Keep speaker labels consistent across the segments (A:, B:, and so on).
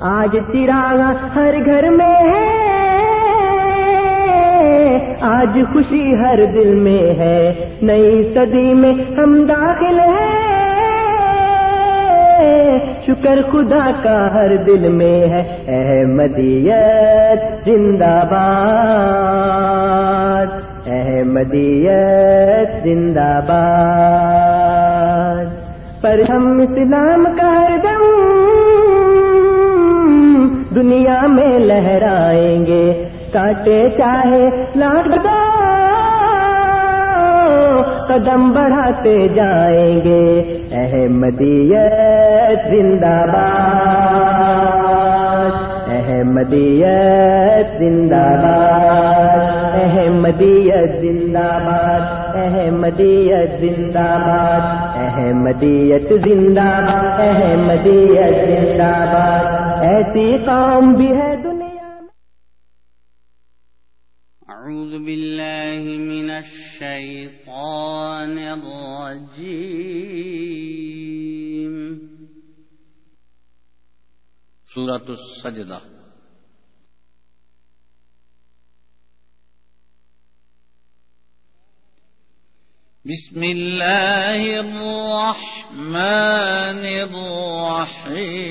A: آج چراغ ہر گھر میں ہے۔ آج خوشی ہر دل میں ہے۔ نئی صدی میں ہم داخل ہیں۔ شکر خدا کا ہر دل میں ہے۔ احمدیت زندہ باد۔ احمدیت زندہ باد۔ پر ہم اسلام کا ہر دم دنیا میں لہرائیں گے۔ کاٹے چاہے لاکھ دو قدم بڑھاتے جائیں گے۔ احمدیت زندہ باد۔ احمدیت زندہ باد۔ احمدیت زندہ باد۔ احمدیت زندہ باد۔ احمدیت زندہ باد۔ احمدیت زندہ باد۔ ایسی قوم بھی ہے دنیا میں۔
B: أعوذ بالله من الشيطان الرجيم سورة السجدة بسم الله الرحمن الرحيم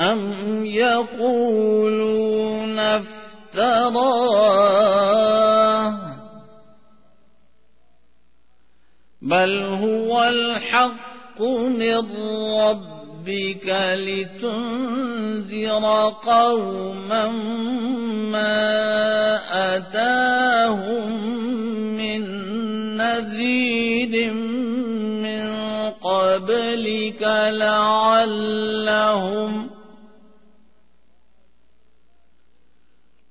B: أم يقولون افتراه بل هو الحق من ربك لتنذر قوما ما أتاهم من نذير من قبلك لعلهم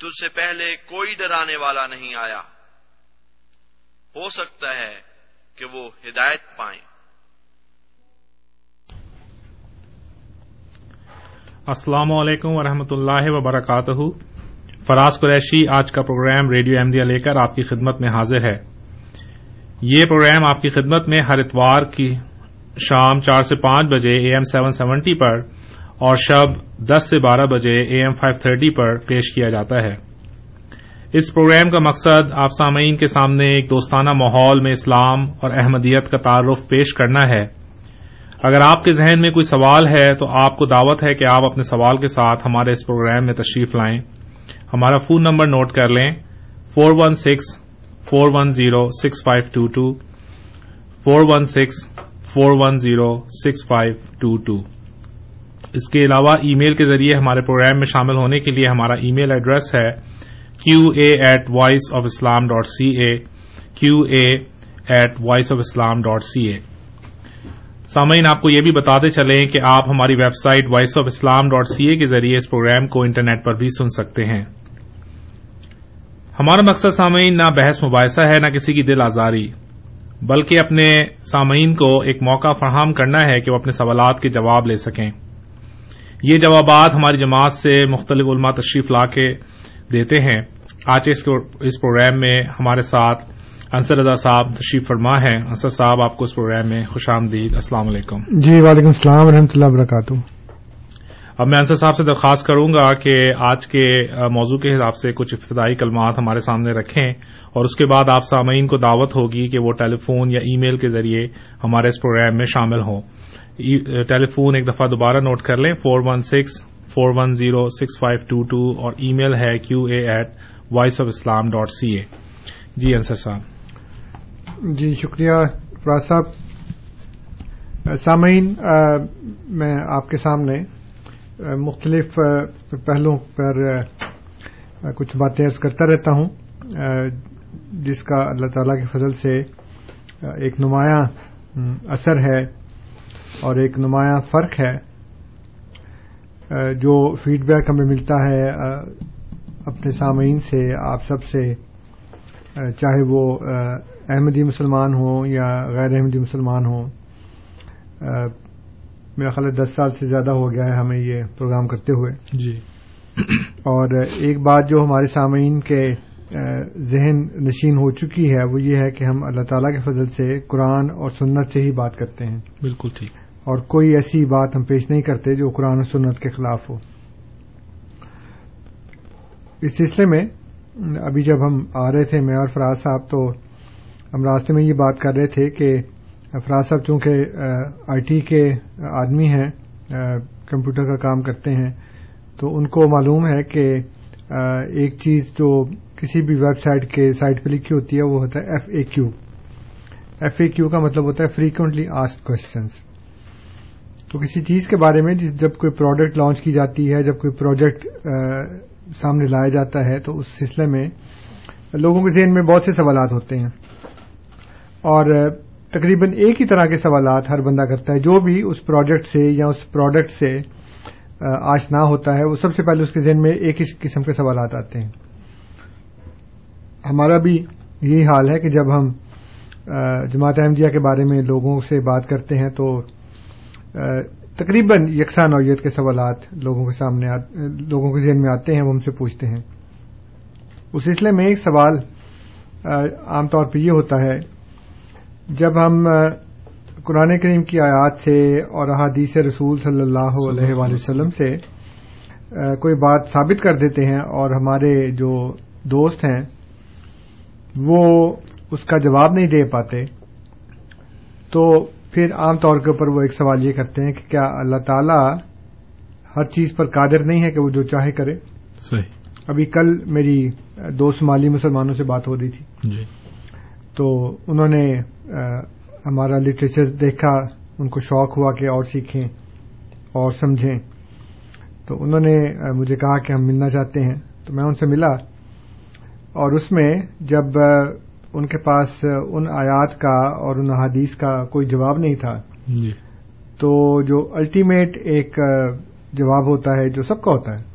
C: تجھ سے پہلے کوئی ڈرانے والا نہیں آیا۔ ہو سکتا ہے کہ وہ ہدایت پائیں۔
D: السلام علیکم ورحمۃ اللہ وبرکاتہ۔ فراز قریشی، آج کا پروگرام ریڈیو احمدیہ لے کر آپ کی خدمت میں حاضر ہے۔ یہ پروگرام آپ کی خدمت میں ہر اتوار کی شام چار سے پانچ بجے اے ایم سیون سیونٹی پر اور شب دس سے بارہ بجے اے ایم فائیو تھرٹی پر پیش کیا جاتا ہے۔ اس پروگرام کا مقصد آپ سامعین کے سامنے ایک دوستانہ ماحول میں اسلام اور احمدیت کا تعارف پیش کرنا ہے۔ اگر آپ کے ذہن میں کوئی سوال ہے تو آپ کو دعوت ہے کہ آپ اپنے سوال کے ساتھ ہمارے اس پروگرام میں تشریف لائیں۔ ہمارا فون نمبر نوٹ کر لیں۔ Four one six four one zero six five two two. Four one six four one zero six five two two. اس کے علاوہ ای میل کے ذریعے ہمارے پروگرام میں شامل ہونے کے لیے ہمارا ای میل ایڈریس ہے Q A at voice of Islam dot C A Q A at voice of Islam dot C A سامعین، آپ کو یہ بھی بتاتے چلیں کہ آپ ہماری website voice of Islam dot C A کے ذریعے اس پروگرام کو انٹرنیٹ پر بھی سن سکتے ہیں۔ ہمارا مقصد سامعین، نہ بحث مباحثہ ہے، نہ کسی کی دل آزاری، بلکہ اپنے سامعین کو ایک موقع فراہم کرنا ہے کہ وہ اپنے سوالات کے جواب لے سکیں۔ یہ جوابات ہماری جماعت سے مختلف علماء تشریف لا کے دیتے ہیں۔ آج اس پروگرام میں ہمارے ساتھ انصر رضا صاحب تشریف فرما ہیں۔ انصر صاحب آپ کو اس پروگرام میں خوش آمدید۔ السلام علیکم۔
E: جی وعلیکم السلام ورحمۃ اللہ وبرکاتہ۔
D: اب میں انصر صاحب سے درخواست کروں گا کہ آج کے موضوع کے حساب سے کچھ ابتدائی کلمات ہمارے سامنے رکھیں اور اس کے بعد آپ سامعین کو دعوت ہوگی کہ وہ ٹیلی فون یا ای میل کے ذریعے ہمارے اس پروگرام میں شامل ہوں۔ ٹیلی فون ایک دفعہ دوبارہ نوٹ کر لیں four one six four one zero six five two two اور ای میل ہے Q A at voice of Islam dot C A جی انصر صاحب۔
E: جی شکریہ فراز صاحب۔ سامعین میں آپ کے سامنے مختلف پہلوؤں پر کچھ باتیں عرض کرتا رہتا ہوں۔ جس کا اللہ تعالی کے فضل سے ایک نمایاں اثر ہے۔ اور ایک نمایاں فرق ہے جو فیڈ بیک ہمیں ملتا ہے اپنے سامعین سے آپ سب سے چاہے وہ احمدی مسلمان ہوں یا غیر احمدی مسلمان ہوں۔ میرا خیال ہے دس سال سے زیادہ ہو گیا ہے ہمیں یہ پروگرام کرتے ہوئے۔
D: جی۔
E: اور ایک بات جو ہمارے سامعین کے ذہن نشین ہو چکی ہے وہ یہ ہے کہ ہم اللہ تعالی کے فضل سے قرآن اور سنت سے ہی بات کرتے ہیں۔
D: بالکل ٹھیک۔
E: اور کوئی ایسی بات ہم پیش نہیں کرتے جو قرآن و سنت کے خلاف ہو۔ اس سلسلے میں، ابھی جب ہم آ رہے تھے، میں اور فراز صاحب، تو ہم راستے میں یہ بات کر رہے تھے کہ فراز صاحب، چونکہ آئی ٹی کے آدمی ہیں کمپیوٹر کا کام کرتے ہیں، تو ان کو معلوم ہے کہ ایک چیز جو کسی بھی ویب سائٹ کے سائٹ پہ لکھی ہوتی ہے، وہ ہوتا ہے F A Q. F A کیو کا مطلب ہوتا ہے فریکوینٹلی آسڈ کوشچنس تو کسی چیز کے بارے میں جب کوئی پروڈکٹ لانچ کی جاتی ہے، جب کوئی پروجیکٹ سامنے لایا جاتا ہے، تو اس سلسلے میں لوگوں کے ذہن میں بہت سے سوالات ہوتے ہیں۔ اور تقریباً ایک ہی طرح کے سوالات ہر بندہ کرتا ہے۔ جو بھی اس پروجیکٹ سے یا اس پروڈکٹ سے آشنا ہوتا ہے، وہ سب سے پہلے اس کے ذہن میں ایک ہی قسم کے سوالات آتے ہیں۔ ہمارا بھی یہی حال ہے کہ جب ہم جماعت احمدیہ کے بارے میں لوگوں سے بات کرتے ہیں تو تقریباً یکساں نوعیت کے سوالات لوگوں کے سامنے لوگوں کے ذہن میں آتے ہیں وہ ہم سے پوچھتے ہیں۔ اس سلسلے میں ایک سوال عام طور پہ یہ ہوتا ہے جب ہم قرآن کریم کی آیات سے اور احادیث رسول صلی اللہ علیہ وآلہ وسلم سے کوئی بات ثابت کر دیتے ہیں اور ہمارے جو دوست ہیں وہ اس کا جواب نہیں دے پاتے تو پھر عام طور کے اوپر وہ ایک سوال یہ کرتے ہیں کہ کیا اللہ تعالی ہر چیز پر قادر نہیں ہے کہ وہ جو چاہے کرے؟
D: صحیح۔
E: ابھی کل میری دو سمالی مسلمانوں سے بات ہو رہی تھی۔
D: جی۔
E: تو انہوں نے ہمارا لٹریچر دیکھا ان کو شوق ہوا کہ اور سیکھیں اور سمجھیں۔ تو انہوں نے مجھے کہا کہ ہم ملنا چاہتے ہیں۔ تو میں ان سے ملا۔ اور اس میں جب ان کے پاس ان آیات کا اور ان حدیث کا کوئی جواب نہیں تھا۔
D: جی۔
E: تو جو الٹیمیٹ ایک جواب ہوتا ہے جو سب کا ہوتا ہے۔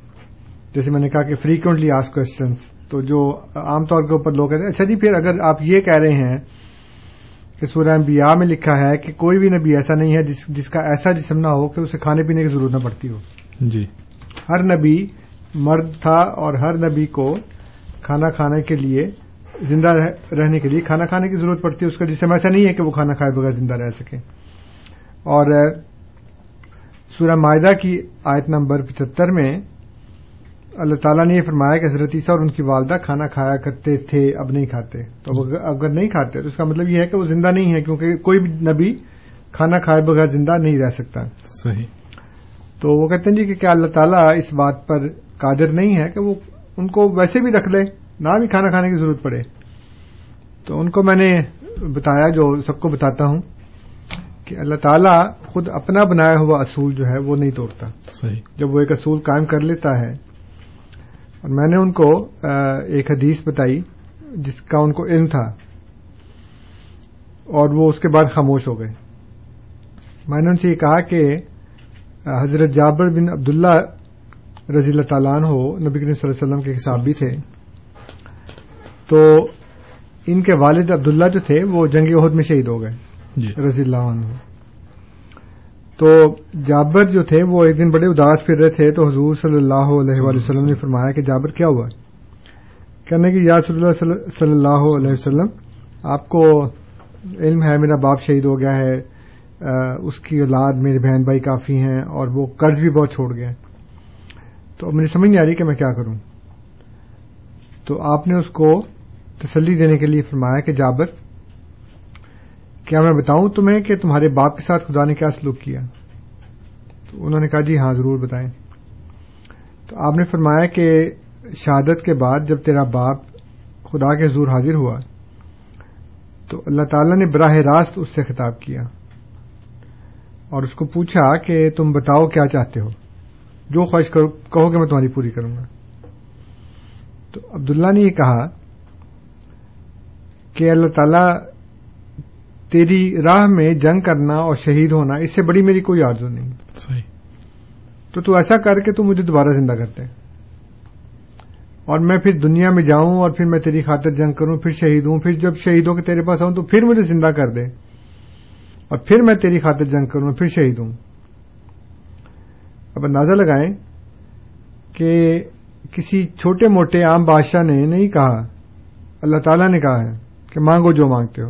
E: جیسے میں نے کہا کہ فریکوینٹلی آس کوشچنس تو جو عام طور کے اوپر لوگ کہتے ہیں اچھا جی پھر اگر آپ یہ کہہ رہے ہیں کہ سورہ انبیاء میں لکھا ہے کہ کوئی بھی نبی ایسا نہیں ہے جس جس کا ایسا جسم نہ ہو کہ اسے کھانے پینے کی ضرورت نہ پڑتی ہو۔
D: جی۔
E: ہر نبی مرد تھا اور ہر نبی کو کھانا کھانے کے لیے زندہ رہنے کے لیے کھانا کھانے کی ضرورت پڑتی ہے اس کا جسم ایسا نہیں ہے کہ وہ کھانا کھائے بغیر زندہ رہ سکے اور سورہ معاہدہ کی آیت نمبر پچہتر میں اللہ تعالیٰ نے یہ فرمایا کہ حضرت عیسیٰ اور ان کی والدہ کھانا کھایا کرتے تھے اب نہیں کھاتے۔ تو اگر نہیں کھاتے تو اس کا مطلب یہ ہے کہ وہ زندہ نہیں ہے کیونکہ کوئی بھی نبی کھانا کھائے بغیر زندہ نہیں رہ سکتا۔
D: صحیح۔
E: تو وہ کہتے ہیں جی کہ کیا اللہ تعالیٰ اس بات پر قادر نہیں ہے کہ وہ ان کو ویسے بھی رکھ لے؟ نہ بھی کھانا کھانے کی ضرورت پڑے۔ تو ان کو میں نے بتایا جو سب کو بتاتا ہوں کہ اللہ تعالیٰ خود اپنا بنایا ہوا اصول جو ہے وہ نہیں توڑتا۔
D: صحیح۔
E: جب وہ ایک اصول قائم کر لیتا ہے۔ اور میں نے ان کو ایک حدیث بتائی جس کا ان کو علم تھا۔ اور وہ اس کے بعد خاموش ہو گئے۔ میں نے ان سے یہ کہا کہ حضرت جابر بن عبداللہ رضی اللہ تعالیٰ عنہ نبی کریم صلی اللہ علیہ وسلم کے حساب بھی تھے۔ تو ان کے والد عبداللہ جو تھے وہ جنگ عہد میں شہید ہو گئے
D: جی۔
E: رضی اللہ عنہ۔ تو جابر جو تھے وہ ایک دن بڑے اداس پھر رہے تھے تو حضور صلی اللہ علیہ وآلہ وسلم نے فرمایا کہ جابر کیا ہوا؟ کہنے کہ یا رسول اللہ صلی- صلی اللہ علیہ وسلم آپ کو علم ہے میرا باپ شہید ہو گیا ہے اس کی اولاد میرے بہن بھائی کافی ہیں اور وہ قرض بھی بہت چھوڑ گئے۔ تو مجھے سمجھ نہیں آ رہی کہ میں کیا کروں۔ تو آپ نے اس کو تسلی دینے کے لیے فرمایا کہ جابر، کیا میں بتاؤں تمہیں کہ تمہارے باپ کے ساتھ خدا نے کیا سلوک کیا؟ تو انہوں نے کہا جی ہاں ضرور بتائیں۔ تو آپ نے فرمایا کہ شہادت کے بعد جب تیرا باپ خدا کے حضور حاضر ہوا، تو اللہ تعالیٰ نے براہ راست اس سے خطاب کیا اور اس کو پوچھا کہ تم بتاؤ کیا چاہتے ہو؟ جو خواہش کرو، کہو کہ میں تمہاری پوری کروں گا۔ تو عبداللہ نے یہ کہا کہ اللہ تعالیٰ تیری راہ میں جنگ کرنا اور شہید ہونا اس سے بڑی میری کوئی آرزو نہیں۔
D: صحیح۔
E: تو تو ایسا کر کے تو مجھے دوبارہ زندہ کرتے اور میں پھر دنیا میں جاؤں اور پھر میں تیری خاطر جنگ کروں پھر شہید ہوں پھر جب شہید ہو کے تیرے پاس آؤں تو پھر مجھے زندہ کر دے۔ اور پھر میں تیری خاطر جنگ کروں پھر شہید ہوں۔ اب اندازہ لگائیں کہ کسی چھوٹے موٹے عام بادشاہ نے نہیں کہا اللہ تعالیٰ نے کہا ہے۔ کہ مانگو جو مانگتے ہو۔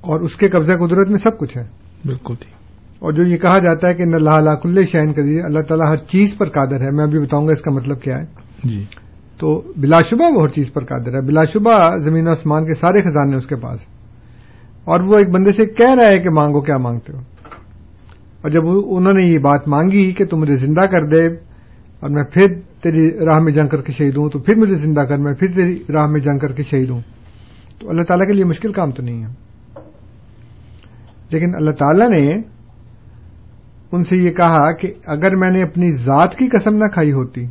E: اور اس کے قبضہ قدرت میں سب کچھ ہے۔
D: بالکل ٹھیک
E: اور جو یہ کہا جاتا ہے کہ ان اللہ کل شعین قدیر اللہ تعالیٰ ہر چیز پر قادر ہے۔ میں ابھی بتاؤں گا اس کا مطلب کیا ہے۔
D: جی۔
E: تو بلا شبہ وہ ہر چیز پر قادر ہے۔ بلا شبہ زمین و آسمان کے سارے خزانے اس کے پاس ہیں۔ اور وہ ایک بندے سے کہہ رہا ہے کہ مانگو کیا مانگتے ہو۔ اور جب انہوں نے یہ بات مانگی کہ تم مجھے زندہ کر دے اور میں پھر تیری راہ میں جنگ کر کے شہید ہوں، تو پھر مجھے زندہ کر، میں پھر تیری راہ میں جنگ کر کے شہید ہوں۔ تو اللہ تعالیٰ کے لیے مشکل کام تو نہیں ہے۔ لیکن اللہ تعالیٰ نے ان سے یہ کہا کہ اگر میں نے اپنی ذات کی قسم نہ کھائی ہوتی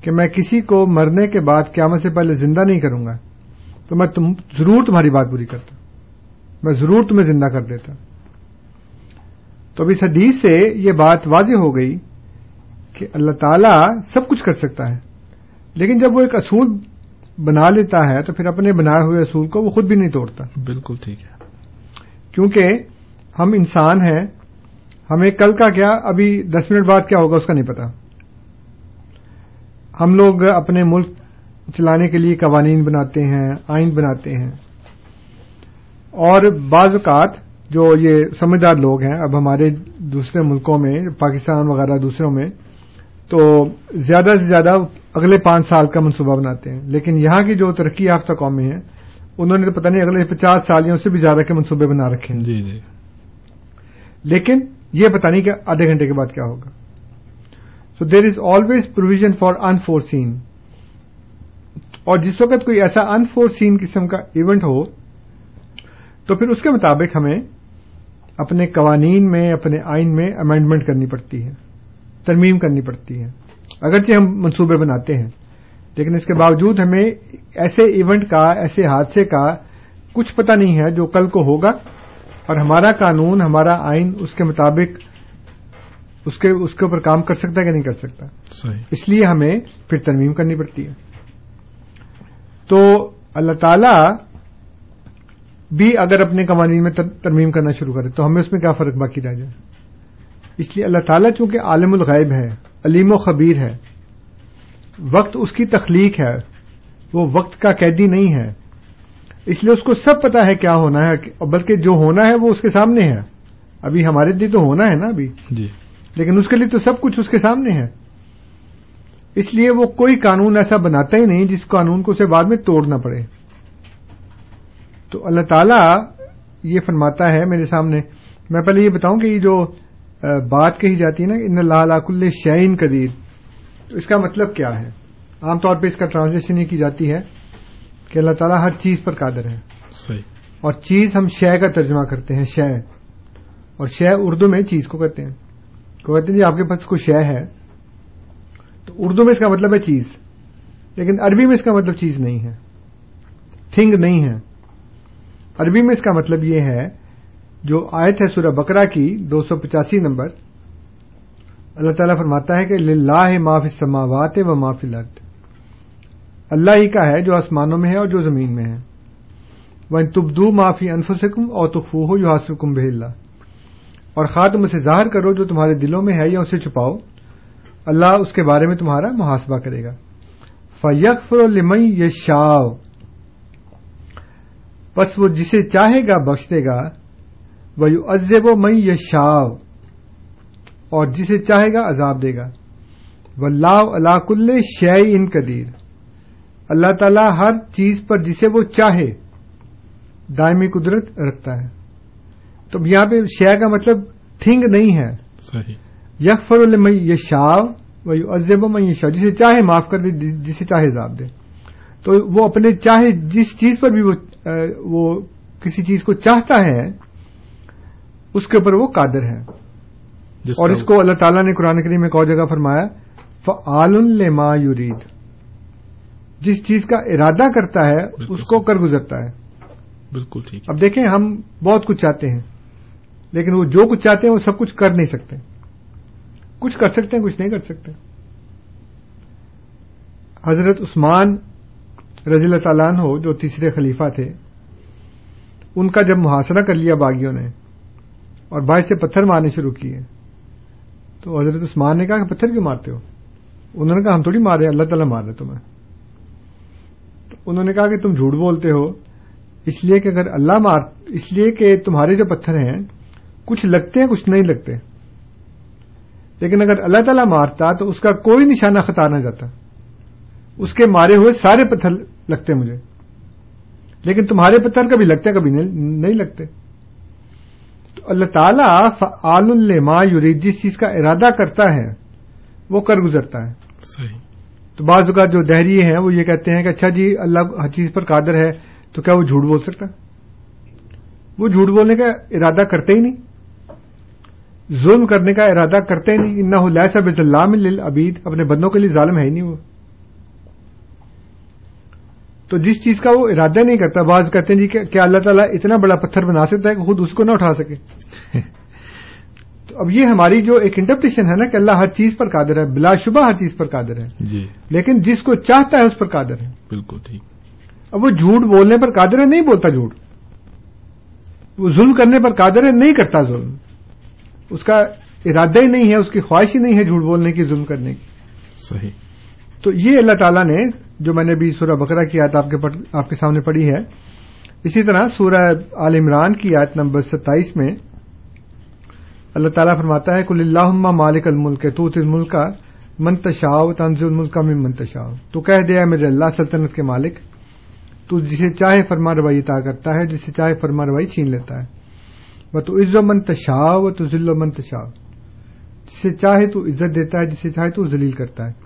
E: کہ میں کسی کو مرنے کے بعد قیامت سے پہلے زندہ نہیں کروں گا، تو میں تم، ضرور تمہاری بات پوری کرتا۔ میں ضرور تمہیں زندہ کر دیتا۔ تو اب اس حدیث سے یہ بات واضح ہو گئی کہ اللہ تعالیٰ سب کچھ کر سکتا ہے۔ لیکن جب وہ ایک اصول بنا لیتا ہے تو پھر اپنے بنائے ہوئے اصول کو وہ خود بھی نہیں توڑتا۔
D: بالکل ٹھیک ہے۔
E: کیونکہ ہم انسان ہیں ہمیں کل کا کیا ابھی دس منٹ بعد کیا ہوگا اس کا نہیں پتا۔ ہم لوگ اپنے ملک چلانے کے لیے قوانین بناتے ہیں آئین بناتے ہیں۔ اور بعض اوقات جو یہ سمجھدار لوگ ہیں اب ہمارے دوسرے ملکوں میں پاکستان وغیرہ دوسروں میں تو زیادہ سے زیادہ اگلے پانچ سال کا منصوبہ بناتے ہیں۔ لیکن یہاں کی جو ترقی یافتہ قومیں ہیں انہوں نے تو پتہ نہیں اگلے پچاس سال یا اس سے بھی زیادہ کے منصوبے بنا رکھے ہیں۔
D: جی جی۔
E: لیکن یہ پتہ نہیں کہ آدھے گھنٹے کے بعد کیا ہوگا۔ So there is always provision for enforcing اور جس وقت کوئی ایسا انفورسین قسم کا ایونٹ ہو تو پھر اس کے مطابق ہمیں اپنے قوانین میں اپنے آئین میں امینڈمنٹ کرنی پڑتی ہے۔ ترمیم کرنی پڑتی ہے اگرچہ ہم منصوبے بناتے ہیں لیکن اس کے باوجود ہمیں ایسے ایونٹ کا ایسے حادثے کا کچھ پتہ نہیں ہے جو کل کو ہوگا۔ اور ہمارا قانون ہمارا آئین اس کے مطابق اس کے اس کے اوپر کام کر سکتا ہے کہ نہیں کر سکتا۔
D: صحیح۔
E: اس لیے ہمیں پھر ترمیم کرنی پڑتی ہے۔ تو اللہ تعالی بھی اگر اپنے قوانین میں تر- ترمیم کرنا شروع کرے تو ہمیں اس میں کیا فرق باقی رہ جائے؟ اس لیے اللہ تعالیٰ چونکہ عالم الغیب ہے علیم و خبیر ہے وقت اس کی تخلیق ہے وہ وقت کا قیدی نہیں ہے۔ اس لیے اس کو سب پتا ہے کیا ہونا ہے بلکہ جو ہونا ہے وہ اس کے سامنے ہے۔ ابھی ہمارے لیے تو ہونا ہے نا ابھی۔
D: جی۔
E: لیکن اس کے لیے تو سب کچھ اس کے سامنے ہے۔ اس لیے وہ کوئی قانون ایسا بناتا ہی نہیں جس قانون کو اسے بعد میں توڑنا پڑے۔ تو اللہ تعالی یہ فرماتا ہے میرے سامنے۔ میں پہلے یہ بتاؤں کہ یہ جو بات کہی جاتی ہے نا ان علا کل شعین قدیر۔ اس کا مطلب کیا ہے؟ عام طور پہ اس کا ٹرانسلیشن یہ کی جاتی ہے کہ اللہ تعالیٰ ہر چیز پر قادر ہے
D: صحیح۔
E: اور چیز ہم شے کا ترجمہ کرتے ہیں شے۔ اور شے اردو میں چیز کو کہتے ہیں۔ کو کہتے ہیں جی آپ کے پاس کوئی شے ہے؟ تو اردو میں اس کا مطلب ہے چیز۔ لیکن عربی میں اس کا مطلب چیز نہیں ہے۔ تھنگ نہیں ہے۔ عربی میں اس کا مطلب یہ ہے جو آیت ہے سورہ بکرا کی دو سو پچاسی نمبر، اللہ تعالیٰ فرماتا ہے کہ لاہ معاف سماوات و معاف الارض۔ اللہ ہی کا ہے جو آسمانوں میں ہے اور جو زمین میں ہے۔ وہ تبدو معافی انفسکم اور تخفو ہو یو حاصم بہ اللہ اور خواہ تم اسے ظاہر کرو جو تمہارے دلوں میں ہے یا اسے چھپاؤ۔ اللہ اس کے بارے میں تمہارا محاسبہ کرے گا۔ فیق فر یہ بس وہ جسے چاہے گا بخش دے گا۔ وہ یو ازب و مئی یہ شاو اور جسے چاہے گا عذاب دے گا۔ و اللہ کل شے ان قدیر اللہ تعالی ہر چیز پر جسے وہ چاہے دائمی قدرت رکھتا ہے۔ تو یہاں پہ شے کا مطلب تھنگ نہیں ہے۔ یکفر الم یہ شاہ و ازب و یہ شاہ جسے چاہے معاف کر دے جسے چاہے عذاب دے۔ تو وہ اپنے چاہے جس چیز پر بھی وہ وہ کسی چیز کو چاہتا ہے اس کے اوپر وہ قادر ہے اور اس کو اللہ تعالیٰ نے قرآن کریم میں ایک اور جگہ فرمایا فعال لما یرید جس چیز کا ارادہ کرتا ہے اس کو کر گزرتا ہے۔
D: بالکل ٹھیک۔
E: اب دیکھیں ہم بہت کچھ چاہتے ہیں لیکن وہ جو کچھ چاہتے ہیں وہ سب کچھ کر نہیں سکتے۔ کچھ کر سکتے ہیں کچھ نہیں کر سکتے۔ حضرت عثمان رضی اللہ تعالیٰ عنہ جو تیسرے خلیفہ تھے ان کا جب محاصرہ کر لیا باغیوں نے اور باعث سے پتھر مارنے شروع کیے۔ تو حضرت عثمان نے کہا کہ پتھر کیوں مارتے ہو؟ انہوں نے کہا، ہم تھوڑی مار رہے اللہ تعالیٰ مار رہے تمہیں۔ تو انہوں نے کہا کہ تم جھوٹ بولتے ہو، اس لیے کہ اگر اللہ مار، اس لیے کہ تمہارے جو پتھر ہیں، کچھ لگتے ہیں، کچھ نہیں لگتے۔ لیکن اگر اللہ تعالیٰ مارتا تو اس کا کوئی نشانہ خطا نہ جاتا۔ اس کے مارے ہوئے سارے پتھر لگتے مجھے۔ لیکن تمہارے پتھر کبھی لگتے کبھی نہیں لگتے۔ اللہ تعالیٰ فعال الما یورید جس چیز کا ارادہ کرتا ہے وہ کر گزرتا ہے۔
D: صحیح۔
E: تو بعض اوقات جو دہریے ہیں وہ یہ کہتے ہیں کہ اچھا جی اللہ ہر چیز پر قادر ہے تو کیا وہ جھوٹ بول سکتا؟ ہے وہ جھوٹ بولنے کا ارادہ کرتے ہی نہیں۔ ظلم کرنے کا ارادہ کرتے ہی نہیں۔ انہ لہ بز اللہ ابید اپنے بندوں کے لیے ظالم ہے ہی نہیں وہ۔ تو جس چیز کا وہ ارادہ نہیں کرتا بعض کہتے ہیں جی کہ کیا اللہ تعالیٰ اتنا بڑا پتھر بنا سکتا ہے کہ خود اس کو نہ اٹھا سکے؟ تو اب یہ ہماری جو ایک انٹرپریشن ہے نا کہ اللہ ہر چیز پر قادر ہے بلا شبہ ہر چیز پر قادر ہے۔
D: جی۔
E: لیکن جس کو چاہتا ہے اس پر قادر ہے۔
D: بالکل ٹھیک۔
E: اب وہ جھوٹ بولنے پر قادر ہے نہیں بولتا جھوٹ۔ وہ ظلم کرنے پر قادر ہے نہیں کرتا ظلم۔ اس کا ارادہ ہی نہیں ہے اس کی خواہش ہی نہیں ہے جھوٹ بولنے کی ظلم کرنے کی۔
D: صحیح۔
E: تو یہ اللہ تعالیٰ نے جو میں نے بھی سورہ بقرہ کی آیت آپ کے پڑھ- آپ کے سامنے پڑھی ہے، اسی طرح سورہ عال عمران کی آیت نمبر ستائیس میں اللہ تعالیٰ فرماتا ہے کل اللہ مالک الملک، تو ملک کا تنز الملک میں منتشاؤ تو کہہ دیا میرے اللہ، سلطنت کے مالک، تو جسے چاہے فرما روائی عطا کرتا ہے، جسے چاہے فرما روائی چھین لیتا ہے۔ وہ تو عز و منتشاؤ و تو ذل و منتشاؤ جسے چاہے تو عزت دیتا ہے، جسے چاہے تو ذلیل کرتا ہے۔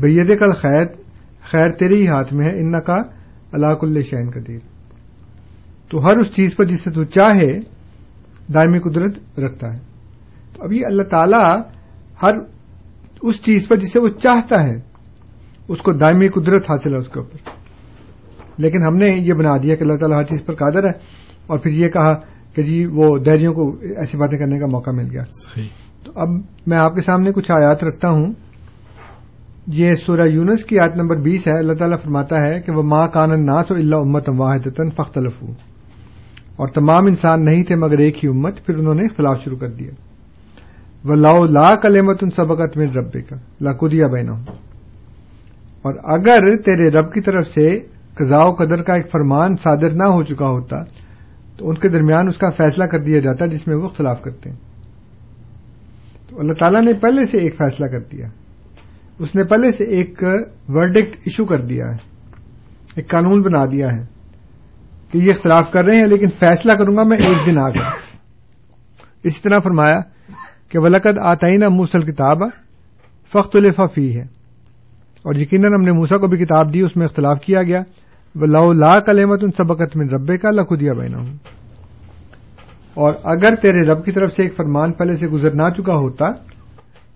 E: بید کل خیر خیر تیرے ہی ہاتھ میں ہے ان کا اللہ کل شین قدیر۔ تو ہر اس چیز پر جسے تو چاہے دائمی قدرت رکھتا ہے۔ تو ابھی اللہ تعالی ہر اس چیز پر جسے وہ چاہتا ہے اس کو دائمی قدرت حاصل ہے اس کے اوپر۔ لیکن ہم نے یہ بنا دیا کہ اللہ تعالیٰ ہر چیز پر قادر ہے اور پھر یہ کہا کہ جی وہ دہریوں کو ایسی باتیں کرنے کا موقع مل گیا۔
D: صحیح۔
E: تو اب میں آپ کے سامنے کچھ آیات رکھتا ہوں۔ یہ سورہ یونس کی آیت نمبر بیس ہے، اللہ تعالیٰ فرماتا ہے کہ وہ ماں کان الناس و اللہ امت واحد فختلف اور تمام انسان نہیں تھے مگر ایک ہی امت، پھر انہوں نے اختلاف شروع کر دیا۔ وہ لاؤ لا کلمت ان سبقت میں رب کا لاکودیا بینا اور اگر تیرے رب کی طرف سے قضاء و قدر کا ایک فرمان صادر نہ ہو چکا ہوتا، تو ان کے درمیان اس کا فیصلہ کر دیا جاتا جس میں وہ اختلاف کرتے۔ ہیں تو اللہ تعالیٰ نے پہلے سے ایک فیصلہ کر دیا۔ اس نے پہلے سے ایک ورڈکٹ ایشو کر دیا ہے، ایک قانون بنا دیا ہے کہ یہ اختلاف کر رہے ہیں، لیکن فیصلہ کروں گا میں ایک دن آ کر اسی طرح فرمایا کہ ولقد آتعینہ موسل کتاب فخت الفافی ہے اور یقیناً ہم نے موسا کو بھی کتاب دی، اس میں اختلاف کیا گیا۔ وہ لا کلیمت ان سبقت من ربے کا لخودیا بینا ہوں اور اگر تیرے رب کی طرف سے ایک فرمان پہلے سے گزر نہ چکا ہوتا،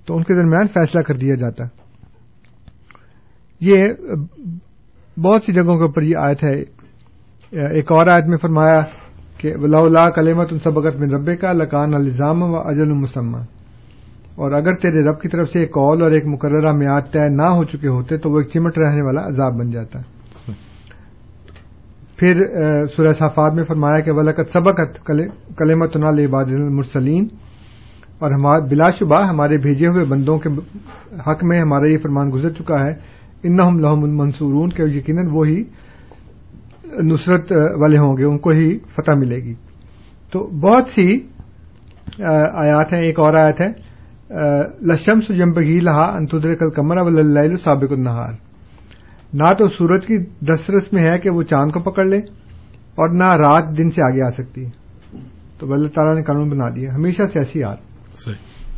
E: تو ان کے درمیان فیصلہ کر دیا جاتا۔ یہ بہت سی جگہوں کے اوپر یہ آیت ہے۔ ایک اور آیت میں فرمایا کہ ولا کلیمت ان سبقت من ربے کا لکان الزام و اجل المسمہ اور اگر تیرے رب کی طرف سے ایک کال اور ایک مقررہ میعاد طے نہ ہو چکے ہوتے تو وہ ایک چمٹ رہنے والا عذاب بن جاتا۔ پھر سورہ صافات میں فرمایا کہ ولقت سبقت کلیمت عباد المرسلین۔ اور بلا شبہ ہمارے بھیجے ہوئے بندوں کے حق میں ہمارا یہ فرمان گزر چکا ہے ان لحم المنصورون کے یقیناً وہی نصرت والے ہوں گے ان کو ہی فتح ملے گی۔ تو بہت سی آیات ہیں ایک اور آیت ہے لشمس جمبگی لہا انتدر کل کمرہ و سابق النہار۔ نہ تو سورج کی دسترس میں ہے کہ وہ چاند کو پکڑ لے اور نہ رات دن سے آگے آ سکتی۔ تو اللہ تعالیٰ نے قانون بنا دیا ہمیشہ سیاسی آر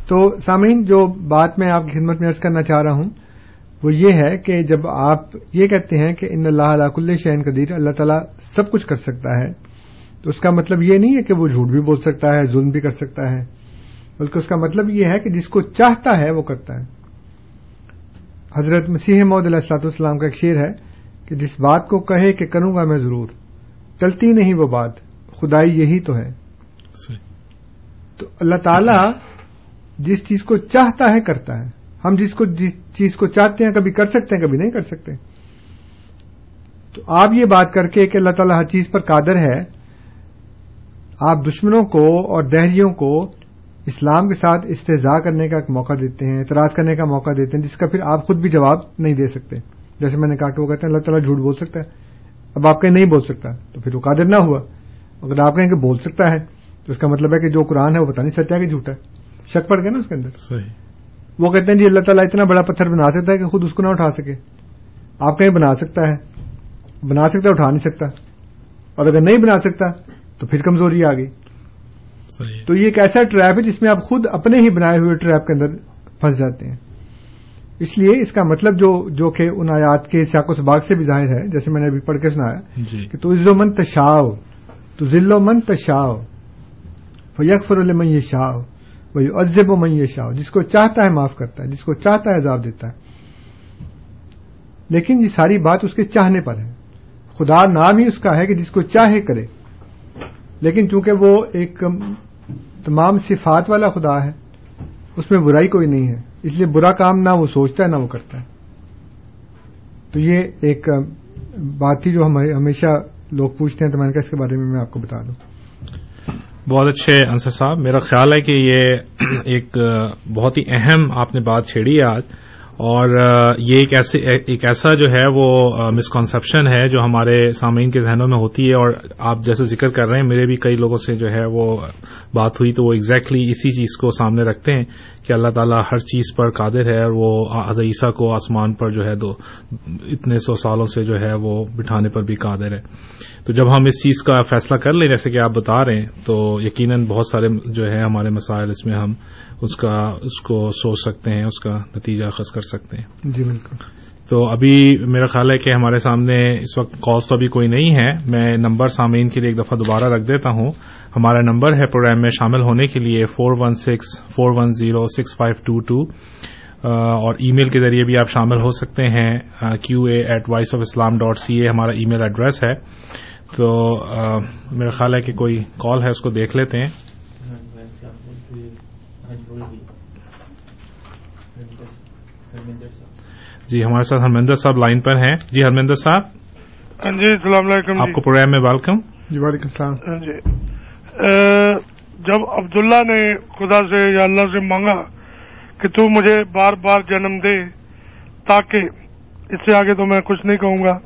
E: تو سامعین جو بات میں آپ کی خدمت میں عرض کرنا چاہ رہا ہوں وہ یہ ہے کہ جب آپ یہ کہتے ہیں کہ ان اللہ علیہ کل شعین قدیر اللہ تعالیٰ سب کچھ کر سکتا ہے تو اس کا مطلب یہ نہیں ہے کہ وہ جھوٹ بھی بول سکتا ہے ظلم بھی کر سکتا ہے بلکہ اس کا مطلب یہ ہے کہ جس کو چاہتا ہے وہ کرتا ہے۔ حضرت مسیح محمد علیہ السلاط والسلام کا ایک شعر ہے کہ جس بات کو کہے کہ کروں گا میں ضرور چلتی نہیں وہ بات خدائی یہی تو ہے۔ تو اللہ تعالی جس چیز کو چاہتا ہے کرتا ہے۔ ہم جس کو جس چیز کو چاہتے ہیں کبھی کر سکتے ہیں، کبھی نہیں کر سکتے۔ تو آپ یہ بات کر کے کہ اللہ تعالیٰ ہر چیز پر قادر ہے، آپ دشمنوں کو اور دہریوں کو اسلام کے ساتھ استضاء کرنے کا ایک موقع دیتے ہیں، اعتراض کرنے کا موقع دیتے ہیں، جس کا پھر آپ خود بھی جواب نہیں دے سکتے۔ جیسے میں نے کہا کہ وہ کہتے ہیں، اللہ تعالیٰ جھوٹ بول سکتا ہے۔ اب آپ کہیں نہیں بول سکتا، تو پھر وہ قادر نہ ہوا۔ اگر آپ کہیں کہ بول سکتا ہے، تو اس کا مطلب ہے کہ جو قرآن ہے وہ پتہ نہیں سچا کہ جھوٹا ہے۔ شک پڑ گیا نا اس کے اندر؟
D: صحیح۔
E: وہ کہتے ہیں جی اللہ تعالیٰ اتنا بڑا پتھر بنا سکتا ہے کہ خود اس کو نہ اٹھا سکے۔ آپ کہیں بنا سکتا ہے۔ بنا سکتا ہے اٹھا نہیں سکتا۔ اور اگر نہیں بنا سکتا تو پھر کمزوری آ گئی۔ تو یہ ایک ایسا ٹریپ ہے جس میں آپ خود اپنے ہی بنائے ہوئے ٹریپ کے اندر پھنس جاتے ہیں۔ اس لیے اس کا مطلب جو جو کہ ان آیات کے سیاق و سباق سے بھی ظاہر ہے جیسے میں نے ابھی پڑھ کے سنایا
D: جی۔
E: کہ تو عز و من تشاؤ تو ذل و من تشاؤ فیقفر المن یہ شاہ وہی عزب و من شاہ جس کو چاہتا ہے معاف کرتا ہے، جس کو چاہتا ہے عذاب دیتا ہے۔ لیکن یہ ساری بات اس کے چاہنے پر ہے۔ خدا نام ہی اس کا ہے کہ جس کو چاہے کرے۔ لیکن چونکہ وہ ایک تمام صفات والا خدا ہے، اس میں برائی کوئی نہیں ہے۔ اس لیے برا کام نہ وہ سوچتا ہے، نہ وہ کرتا ہے۔ تو یہ ایک بات تھی جو ہمیشہ لوگ پوچھتے ہیں، تو میں نے کہا اس کے بارے میں میں آپ کو بتا دوں۔
D: بہت اچھے انصر صاحب، میرا خیال ہے کہ یہ ایک بہت ہی اہم آپ نے بات چھیڑی ہے آج، اور یہ ایک ایسے ایک ایسا جو ہے وہ مسکنسپشن ہے جو ہمارے سامعین کے ذہنوں میں ہوتی ہے، اور آپ جیسے ذکر کر رہے ہیں، میرے بھی کئی لوگوں سے جو ہے وہ بات ہوئی تو وہ ایگزیکٹلی اسی چیز کو سامنے رکھتے ہیں۔ کہ اللہ تعالیٰ ہر چیز پر قادر ہے اور وہ عیسیٰ کو آسمان پر جو ہے دو اتنے سو سالوں سے جو ہے وہ بٹھانے پر بھی قادر ہے۔ تو جب ہم اس چیز کا فیصلہ کر لیں جیسے کہ آپ بتا رہے ہیں تو یقیناً بہت سارے جو ہے ہمارے مسائل اس میں ہم اس کا اس کو سوچ سکتے ہیں اس کا نتیجہ اخذ کر سکتے ہیں۔
E: جی بالکل۔
D: تو ابھی میرا خیال ہے کہ ہمارے سامنے اس وقت کالس تو ابھی کوئی نہیں ہے۔ میں نمبر سامعین کے لیے ایک دفعہ دوبارہ رکھ دیتا ہوں۔ ہمارا نمبر ہے پروگرام میں شامل ہونے کے لیے four one six four one zero six five two two اور ای میل کے ذریعے بھی آپ شامل ہو سکتے ہیں Q A at voice of Islam dot C A ہمارا ای میل ایڈریس ہے۔ تو میرا خیال ہے کہ کوئی کال ہے اس کو دیکھ لیتے ہیں۔ جی ہمارے ساتھ ہرمندر صاحب لائن پر ہیں۔ جی ہرمندر صاحب؟
F: ہاں جی السلام علیکم
D: آپ کو پروگرام میں ویلکم
E: جی وعلیکم السلام۔
F: ہاں جی۔ جب عبداللہ نے خدا سے یا اللہ سے مانگا کہ تو مجھے بار بار جنم دے تاکہ اس سے آگے تو میں کچھ نہیں کہوں گا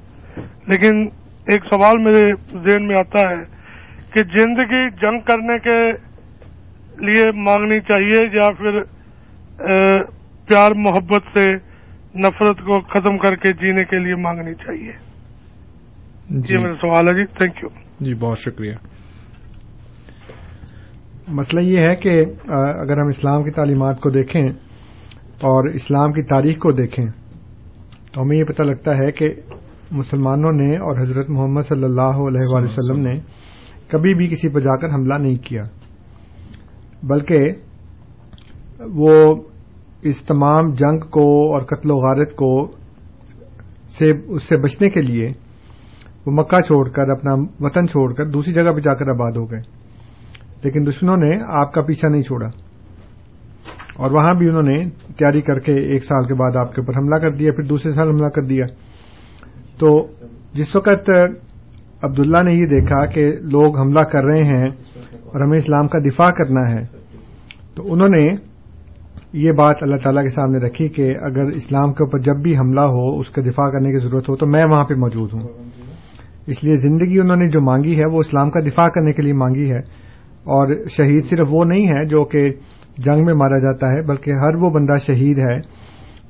F: لیکن ایک سوال میرے ذہن میں آتا ہے کہ زندگی جنگ کرنے کے لیے مانگنی چاہیے یا پھر پیار محبت سے مسئلہ یہ ہے کہ اگر ہم اسلام کی تعلیمات
D: کو
F: دیکھیں اور اسلام کی تاریخ کو دیکھیں،
D: تو ہمیں یہ
E: پتہ لگتا ہے کہ مسلمانوں نے اور حضرت محمد صلی اللہ علیہ وآلہ وسلم نے کبھی بھی کسی پہ جا کر حملہ نہیں کیا۔ بلکہ وہ اس تمام جنگ کو اور قتل و غارت کو سے، اس سے بچنے کے لیے وہ مکہ چھوڑ کر، اپنا وطن چھوڑ کر دوسری جگہ پہ جا کر آباد ہو گئے۔ لیکن دشمنوں نے آپ کا پیچھا نہیں چھوڑا۔ اور وہاں بھی انہوں نے تیاری کر کے ایک سال کے بعد آپ کے اوپر حملہ کر دیا، پھر دوسرے سال حملہ کر دیا۔ تو جس وقت عبداللہ نے یہ دیکھا کہ لوگ حملہ کر رہے ہیں اور ہمیں اسلام کا دفاع کرنا ہے، تو انہوں نے یہ بات اللہ تعالی کے سامنے رکھی کہ اگر اسلام کے اوپر جب بھی حملہ ہو، اس کا دفاع کرنے کی ضرورت ہو، تو میں وہاں پہ موجود ہوں۔ اس لیے زندگی انہوں نے جو مانگی ہے، وہ اسلام کا دفاع کرنے کے لیے مانگی ہے۔ اور شہید صرف وہ نہیں ہے جو کہ جنگ میں مارا جاتا ہے بلکہ ہر وہ بندہ شہید ہے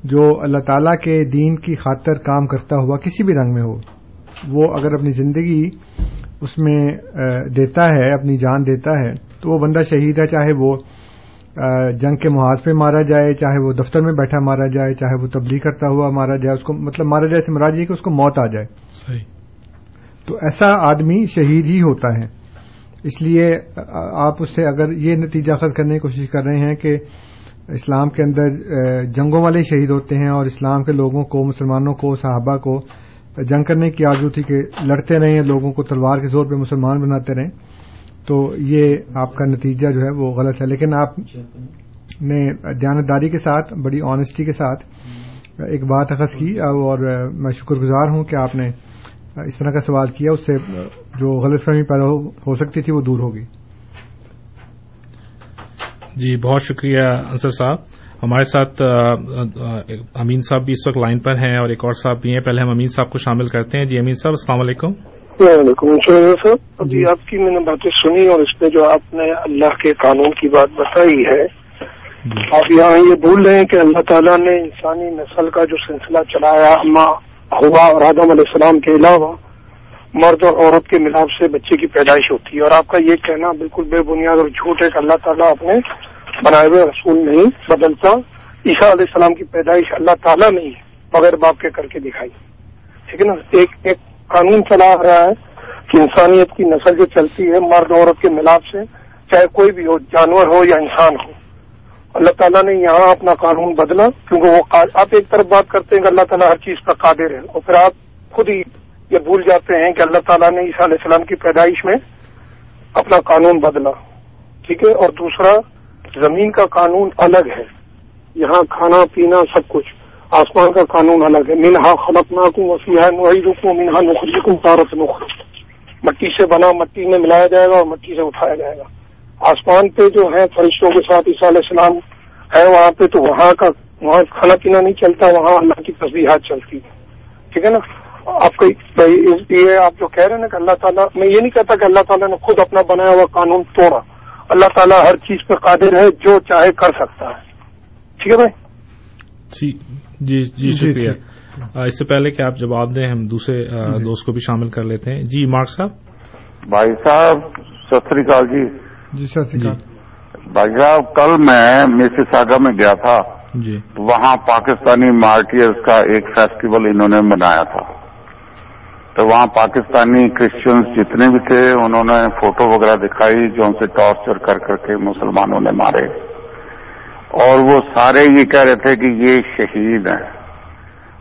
E: جو اللہ تعالیٰ کے دین کی خاطر کام کرتا ہوا کسی بھی رنگ میں ہو۔ وہ اگر اپنی زندگی اس میں دیتا ہے اپنی جان دیتا ہے تو وہ بندہ شہید ہے چاہے وہ جنگ کے محاذ پہ مارا جائے چاہے وہ دفتر میں بیٹھا مارا جائے چاہے وہ تبلیغ کرتا ہوا مارا جائے اس کو مطلب مارا جائے سے مراد یہ کہ اس کو موت آ جائے۔ صحیح۔ تو ایسا آدمی
D: شہید
E: ہی ہوتا ہے۔ اس لیے آپ اس سے اگر یہ نتیجہ خز کرنے کی کوشش کر رہے ہیں کہ اسلام کے اندر جنگوں والے شہید ہوتے ہیں اور اسلام کے لوگوں کو، مسلمانوں کو، صحابہ کو جنگ کرنے کی آرزو تھی کہ لڑتے رہیں، لوگوں کو تلوار کے زور پہ مسلمان بناتے رہیں، تو یہ آپ کا نتیجہ جو ہے وہ غلط ہے۔ لیکن آپ نے دیانتداری کے ساتھ، بڑی آنےسٹی کے ساتھ ایک بات اخذ کی، اور میں شکر گزار ہوں کہ آپ نے اس طرح کا سوال کیا اس سے جو غلط فہمی پیدا ہو سکتی تھی وہ دور ہوگی جی
D: بہت شکریہ انصر صاحب۔ ہمارے ساتھ امین صاحب بھی اس وقت لائن پر ہیں اور ایک اور صاحب بھی ہیں۔ پہلے ہم امین صاحب کو شامل کرتے ہیں۔ جی امین صاحب السلام علیکم۔ وعلیکم صاحب۔ جی۔ آپ
G: کی میں نے باتیں سنی اور اس پہ جو آپ نے اللہ کے قانون کی بات بتائی ہے جی۔ آپ یہاں یہ بھول رہے ہیں کہ اللہ تعالیٰ نے انسانی نسل کا جو سلسلہ چلایا اماں ہوا اور آدم علیہ السلام کے علاوہ مرد اور عورت کے ملاپ سے بچے کی پیدائش ہوتی ہے اور آپ کا یہ کہنا بالکل بے بنیاد اور جھوٹ ہے کہ اللہ تعالیٰ اپنے بنائے ہوئے رسول نہیں بدلتا۔ عیسیٰ علیہ السلام کی پیدائش اللہ تعالیٰ نے بغیر باپ کے کر کے دکھائی۔ ٹھیک ہے نا؟ ایک ایک قانون چلا رہا ہے کہ انسانیت کی نسل جو چلتی ہے مرد عورت کے ملاپ سے، چاہے کوئی بھی ہو، جانور ہو یا انسان ہو اللہ تعالیٰ نے یہاں اپنا قانون بدلا، کیونکہ وہ آپ ایک طرف بات کرتے ہیں کہ اللہ تعالیٰ ہر چیز کا قادر ہے، اور پھر آپ خود ہی یہ بھول جاتے ہیں کہ اللہ تعالیٰ نے عیسیٰ علیہ السلام کی پیدائش میں اپنا قانون بدلا، ٹھیک ہے؟ اور دوسرا، زمین کا قانون الگ ہے، یہاں کھانا، پینا، سب کچھ، آسمان کا قانون الگ ہے، منہا خلق ناکوں وسیحا نوئی رکوں مینہا نخری کو تارت نخر، مٹی سے بنا، مٹی میں ملایا جائے گا اور مٹی سے اٹھایا جائے گا۔ آسمان پہ جو ہے فرشتوں کے ساتھ عیسیٰ علیہ السلام ہے وہاں پہ تو وہاں کا وہاں کھانا پینا نہیں چلتا وہاں اللہ کی تصویرات چلتی ٹھیک ہے نا؟ آپ کا یہ آپ جو کہہ رہے ہیں نا کہ اللہ تعالیٰ میں یہ نہیں کہتا کہ اللہ تعالیٰ نے خود اپنا بنایا ہوا قانون توڑا۔ اللہ تعالیٰ ہر چیز پہ
D: قادر ہے جو چاہے کر سکتا ہے۔ ٹھیک ہے بھائی؟ جی جی, جی،, جی، شکریہ۔ اس سے پہلے کہ آپ جواب دیں ہم دوسرے
H: جی۔ دوست کو بھی شامل
E: کر لیتے ہیں۔ جی
H: مارک صاحب؟ بھائی صاحب ستری کال جی۔ جی،,
D: جی
H: بھائی صاحب کل میں میسی ساگا میں گیا تھا۔ جی۔ وہاں پاکستانی مارٹیئرس کا ایک فیسٹیول انہوں نے منایا تھا۔ تو وہاں پاکستانی کرسچنس جتنے بھی تھے انہوں نے فوٹو وغیرہ دکھائی جو ان سے ٹارچر کر کر کے مسلمانوں نے مارے۔ اور وہ سارے یہ کہہ رہے تھے کہ یہ شہید ہیں۔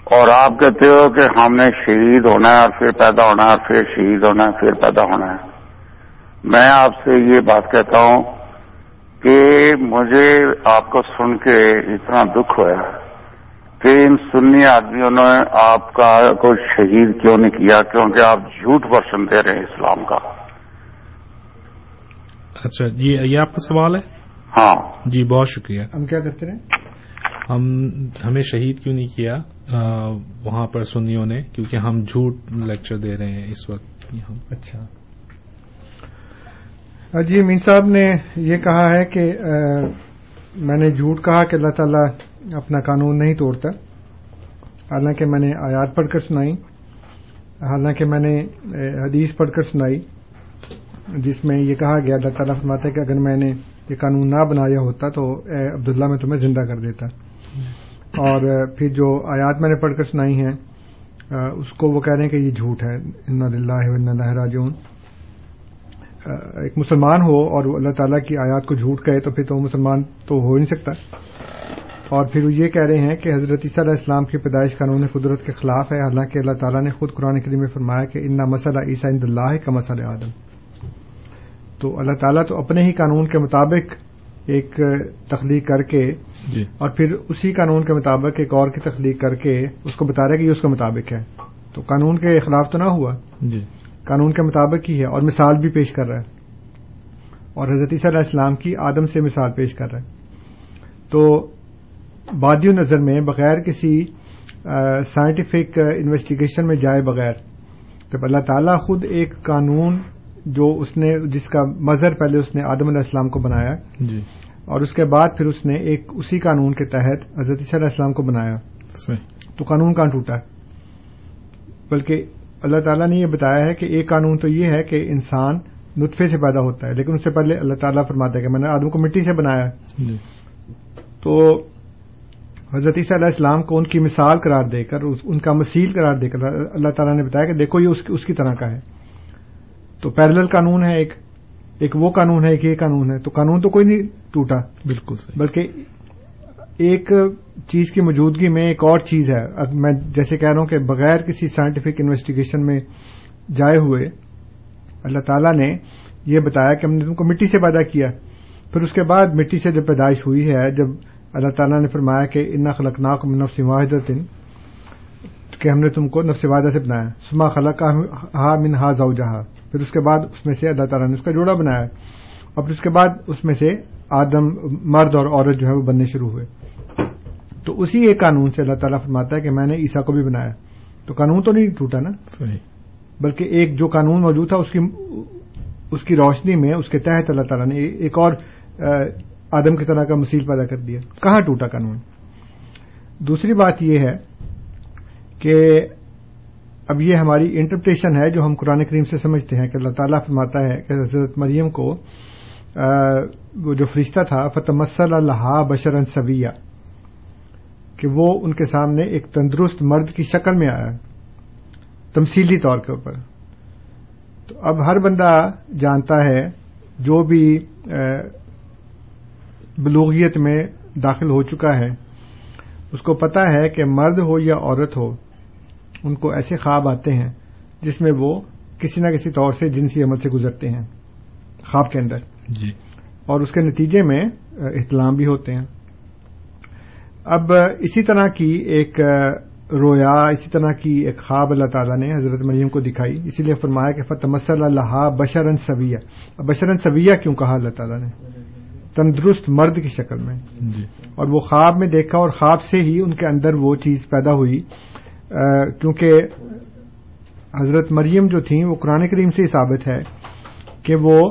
H: اور آپ کہتے ہو کہ ہم نے شہید ہونا ہے اور پھر پیدا ہونا ہے پھر شہید ہونا ہے پھر پیدا ہونا ہے۔ میں آپ سے یہ بات کہتا ہوں کہ مجھے آپ کو سن کے اتنا دکھ ہوا کہ ان سنی آدمیوں
D: نے آپ کا کوئی شہید کیوں
H: نہیں
D: کیا کیونکہ آپ
E: جھوٹ ورشن دے رہے
D: ہیں اسلام کا۔ اچھا جی یہ آپ کا سوال ہے؟ ہاں۔ جی بہت شکریہ۔ ہم کیا کرتے رہے؟ ہم ہمیں شہید
E: کیوں نہیں کیا؟ آ, وہاں پر سنیوں نے کیونکہ ہم جھوٹ لیکچر دے رہے ہیں اس وقت۔ ہم اچھا۔ جی امین صاحب نے یہ کہا ہے کہ میں نے جھوٹ کہا کہ اللہ تعالیٰ اپنا قانون نہیں توڑتا۔ حالانکہ میں نے آیات پڑھ کر سنائی۔ حالانکہ میں نے حدیث پڑھ کر سنائی۔ جس میں یہ کہا گیا، اللہ تعالیٰ فرماتا ہے کہ اگر میں نے یہ قانون نہ بنایا ہوتا تو، اے عبداللہ، میں تمہیں زندہ کر دیتا۔ اور پھر جو آیات میں نے پڑھ کر سنائی ہیں اس کو وہ کہہ رہے ہیں کہ یہ جھوٹ ہے۔ ان اللہ راجون ایک مسلمان ہو اور اللہ تعالیٰ کی آیات کو جھوٹ کہے تو پھر تو مسلمان تو ہو ہی نہیں سکتا۔ اور پھر وہ یہ کہہ رہے ہیں کہ حضرت عیسیٰ علیہ السلام کی پیدائش قانون قدرت کے خلاف ہے۔ حالانکہ اللہ تعالیٰ نے خود قرآن کریم میں فرمایا کہ ان مسئلہ عیسیٰ عند اللہ کا مسئلہ آدم۔ تو اللہ تعالیٰ تو اپنے ہی قانون کے مطابق ایک تخلیق کر کے جی۔ اور پھر اسی قانون کے مطابق ایک اور کی تخلیق کر کے اس کو بتا رہا ہے کہ یہ اس کے مطابق ہے۔ تو قانون کے خلاف تو نہ ہوا۔ جی۔ قانون کے مطابق ہی ہے اور مثال بھی پیش کر رہا ہے۔ اور حضرت علیہ السلام کی آدم سے مثال پیش کر رہا ہے۔ تو بادی نظر میں بغیر کسی سائنٹیفک انویسٹیگیشن میں جائے بغیر جب اللہ تعالیٰ خود ایک قانون جو اس نے جس کا مظہر پہلے اس نے آدم علیہ السلام کو بنایا جی۔ اور اس کے بعد پھر اس نے ایک اسی قانون کے تحت حضرت علیہ السلام کو بنایا۔ تو قانون کہاں ٹوٹا؟ بلکہ اللہ تعالیٰ نے یہ بتایا ہے کہ ایک قانون تو یہ ہے کہ انسان نطفے سے پیدا ہوتا ہے لیکن اس سے پہلے اللہ تعالیٰ فرماتا ہے کہ میں نے آدم کو مٹی سے بنایا جی۔ تو حضرت عیسیٰ علیہ السلام کو ان کی مثال قرار دے کر ان کا مسیل قرار دے کر اللہ تعالیٰ نے بتایا کہ دیکھو یہ اس کی طرح کا ہے۔ تو پیرل قانون ہے ایک ایک وہ قانون ہے ایک یہ قانون ہے۔ تو قانون تو کوئی نہیں ٹوٹا بالکل بلکہ ایک چیز کی موجودگی میں ایک اور چیز ہے۔ میں جیسے کہہ رہا ہوں کہ بغیر کسی سائنٹیفک انویسٹیگیشن میں جائے ہوئے اللہ تعالیٰ نے یہ بتایا کہ ہم نے تم کو مٹی سے پیدا کیا۔ پھر اس کے بعد مٹی سے جب پیدائش ہوئی ہے، جب اللہ تعالیٰ نے فرمایا کہ ان خلق ناک نفس واحد کہ ہم نے تم کو نفس واحدہ سے بنایا۔ سما خلق ہا من ہا زاؤ جہاں پھر اس کے بعد اس میں سے اللہ تعالیٰ نے اس کا جوڑا بنایا۔ اور پھر اس کے بعد اس میں سے آدم، مرد اور عورت جو ہے وہ بننے شروع ہوئے۔ تو اسی ایک قانون سے اللہ تعالیٰ فرماتا ہے کہ میں نے عیسا کو بھی بنایا۔ تو قانون تو نہیں ٹوٹا نا؟ صحیح۔ بلکہ ایک جو قانون موجود تھا اس کی اس کی روشنی میں اس کے تحت اللہ تعالیٰ نے ایک اور آدم کی طرح کا مسیل پیدا کر دیا۔ کہاں ٹوٹا قانون؟ دوسری بات یہ ہے کہ اب یہ ہماری انٹرپریشن ہے جو ہم قرآن کریم سے سمجھتے ہیں کہ اللہ تعالیٰ فرماتا ہے کہ حضرت مریم کو وہ جو فرشتہ تھا فتمسل اللہ بشرن سویہ کہ وہ ان کے سامنے ایک تندرست مرد کی شکل میں آیا تمثیلی طور کے اوپر۔ تو اب ہر بندہ جانتا ہے جو بھی بلوغیت میں داخل ہو چکا ہے اس کو پتا ہے کہ مرد ہو یا عورت ہو ان کو ایسے خواب آتے ہیں جس میں وہ کسی نہ کسی طور سے جنسی عمل سے گزرتے ہیں خواب کے اندر۔ جی۔ اور اس کے نتیجے میں احتلام بھی ہوتے ہیں۔ اب اسی طرح کی ایک رویا اسی طرح کی ایک خواب اللہ تعالیٰ نے حضرت مریم کو دکھائی۔ اسی لیے فرمایا کہ فتح مسل اللہ بشرن سویہ بشرن سویہ کیوں کہا اللہ تعالیٰ نے؟ تندرست مرد کی شکل میں۔ جی۔ اور وہ خواب میں دیکھا اور خواب سے ہی ان کے اندر وہ چیز پیدا ہوئی۔ کیونکہ حضرت مریم جو تھیں وہ قرآن کریم سے ہی ثابت ہے کہ وہ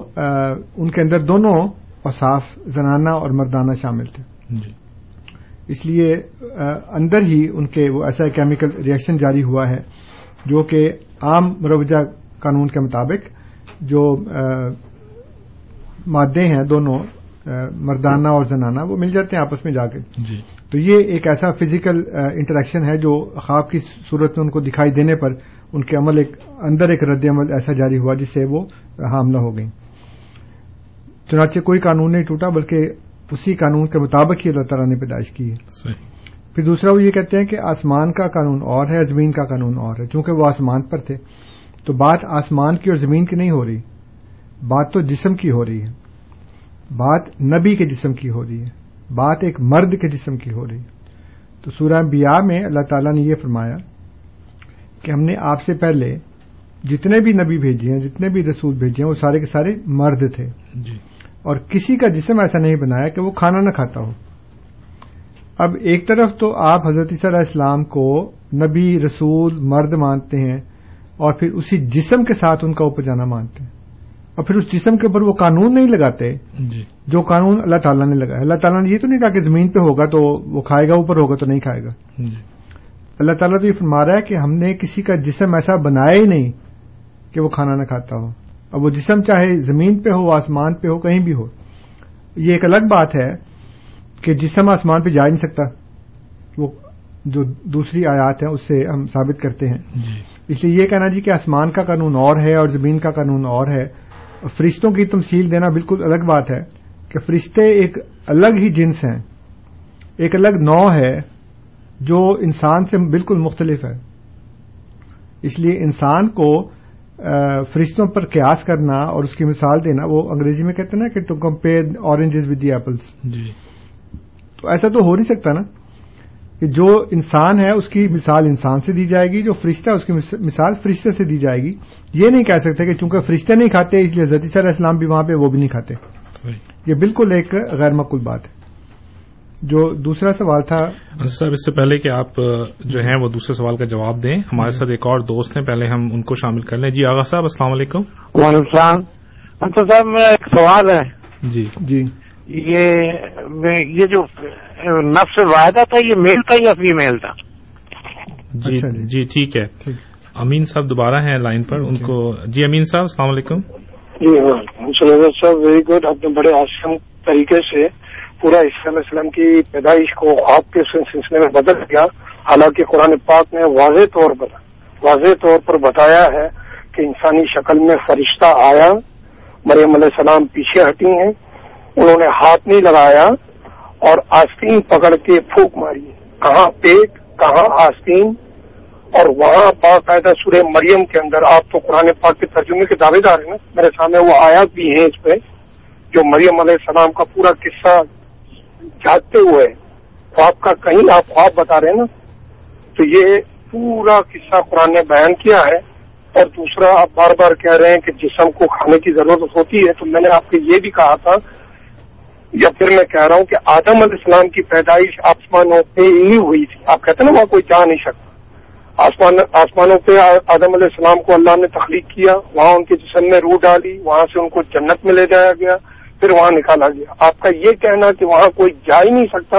E: ان کے اندر دونوں اوصاف زنانہ اور مردانہ شامل تھے۔ جی۔ اس لیے اندر ہی ان کے وہ ایسا کیمیکل ریئیکشن جاری ہوا ہے جو کہ عام مروجہ قانون کے مطابق جو مادے ہیں دونوں مردانہ اور زنانہ وہ مل جاتے ہیں آپس میں جا کے۔ جی۔ تو یہ ایک ایسا فزیکل انٹریکشن ہے جو خواب کی صورت میں ان کو دکھائی دینے پر ان کے عمل ایک اندر ایک رد عمل ایسا جاری ہوا جس سے وہ حاملہ ہو گئی چنانچہ کوئی قانون نہیں ٹوٹا بلکہ اسی قانون کے مطابق ہی اللہ تعالیٰ نے پیدائش کی ہے۔ پھر دوسرا وہ یہ کہتے ہیں کہ آسمان کا قانون اور ہے زمین کا قانون اور ہے۔ چونکہ وہ آسمان پر تھے تو بات آسمان کی اور زمین کی نہیں ہو رہی بات تو جسم کی ہو رہی ہے۔ بات نبی کے جسم کی ہو رہی ہے بات ایک مرد کے جسم کی ہو رہی تو سورہ بیاہ میں اللہ تعالیٰ نے یہ فرمایا کہ ہم نے آپ سے پہلے جتنے بھی نبی بھیجے ہیں جتنے بھی رسول بھیجے ہیں وہ سارے کے سارے مرد تھے۔ جی۔ اور کسی کا جسم ایسا نہیں بنایا کہ وہ کھانا نہ کھاتا ہو۔ اب ایک طرف تو آپ حضرت صلی اللہ السلام کو نبی رسول مرد مانتے ہیں اور پھر اسی جسم کے ساتھ ان کا اوپر جانا مانتے ہیں۔ اور پھر اس جسم کے اوپر وہ قانون نہیں لگاتے جی۔ جو قانون اللہ تعالیٰ نے لگایا۔ اللہ تعالیٰ نے یہ تو نہیں کہا کہ زمین پہ ہوگا تو وہ کھائے گا اوپر ہوگا تو نہیں کھائے گا۔ جی۔ اللہ تعالیٰ تو یہ فرما رہا ہے کہ ہم نے کسی کا جسم ایسا بنایا ہی نہیں کہ وہ کھانا نہ کھاتا ہو۔ اب وہ جسم چاہے زمین پہ ہو آسمان پہ ہو کہیں بھی ہو یہ ایک الگ بات ہے کہ جسم آسمان پہ جا نہیں سکتا۔ وہ جو دوسری آیات ہیں اس سے ہم ثابت کرتے ہیں۔ اس لیے یہ کہنا جی کہ آسمان کا قانون اور ہے اور زمین کا قانون اور ہے۔ فرشتوں کی تمثیل دینا بالکل الگ بات ہے کہ فرشتے ایک الگ ہی جنس ہیں۔ ایک الگ نو ہے جو انسان سے بالکل مختلف ہے۔ اس لیے انسان کو فرشتوں پر قیاس کرنا اور اس کی مثال دینا وہ انگریزی میں کہتے ہیں نا کہ to compare oranges with the apples تو ایسا تو ہو نہیں سکتا نا کہ جو انسان ہے اس کی مثال انسان سے دی جائے گی جو فرشتہ ہے اس کی مثال فرشتے سے دی جائے گی۔ یہ نہیں کہہ سکتے کہ چونکہ فرشتے نہیں کھاتے اس لیے زدی علیہ السلام بھی وہاں پہ وہ بھی نہیں کھاتے۔
D: صحیح۔
E: یہ بالکل ایک غیر مقبول بات ہے۔ جو دوسرا سوال تھا
D: صاحب اس سے پہلے کہ آپ جو ہیں وہ دوسرے سوال کا جواب دیں ہمارے ساتھ ایک اور دوست ہیں پہلے ہم ان کو شامل کر لیں۔ جی آغا صاحب السلام علیکم۔
I: وعلیکم السلام۔ اچھا صاحب میرا ایک سوال ہے۔
D: جی۔
E: جی۔
I: یہ یہ جو نفس واحدہ تھا یہ میل تھا یا فیمیل تھا؟
D: جی
E: اچھا جی۔
D: جی ٹھیک ہے۔ امین صاحب دوبارہ ہیں لائن پر ان کو جی امین صاحب السلام علیکم۔
G: جی ہاں صاحب ویری گڈ آپ نے بڑے آسان طریقے سے پورا اسلام اسلام کی پیدائش کو خواب کے سلسلے میں بدل دیا۔ حالانکہ قرآن پاک نے واضح طور پر واضح طور پر بتایا ہے کہ انسانی شکل میں فرشتہ آیا، مریم علیہ السلام پیچھے ہٹی ہیں، انہوں نے ہاتھ نہیں لگایا اور آستین پکڑ کے پھونک ماری۔ کہاں پیٹ، کہاں آستین؟ اور وہاں باقاعدہ سورہ مریم کے اندر آپ تو قرآن پاک کے ترجمے کے دعوے دار ہیں نا۔ میرے سامنے وہ آیات بھی ہیں اس پہ جو مریم علیہ السلام کا پورا قصہ جاگتے ہوئے خواب کا کہیں آپ خواب بتا رہے ہیں نا، تو یہ پورا قصہ قرآن نے بیان کیا ہے۔ اور دوسرا، آپ بار بار کہہ رہے ہیں کہ جسم کو کھانے کی ضرورت ہوتی ہے، تو میں نے آپ کو یہ بھی کہا تھا، یا پھر میں کہہ رہا ہوں کہ آدم علیہ السلام کی پیدائش آسمانوں پہ ہی ہوئی تھی۔ آپ کہتے ہیں نا، وہاں کوئی جا نہیں سکتا۔ آسمان، آسمانوں پہ آدم علیہ السلام کو اللہ نے تخلیق کیا، وہاں ان کے جسم میں روح ڈالی، وہاں سے ان کو جنت میں لے جایا گیا۔ پھر وہاں نکالا گیا۔ آپ کا یہ کہنا کہ وہاں کوئی جا ہی نہیں سکتا،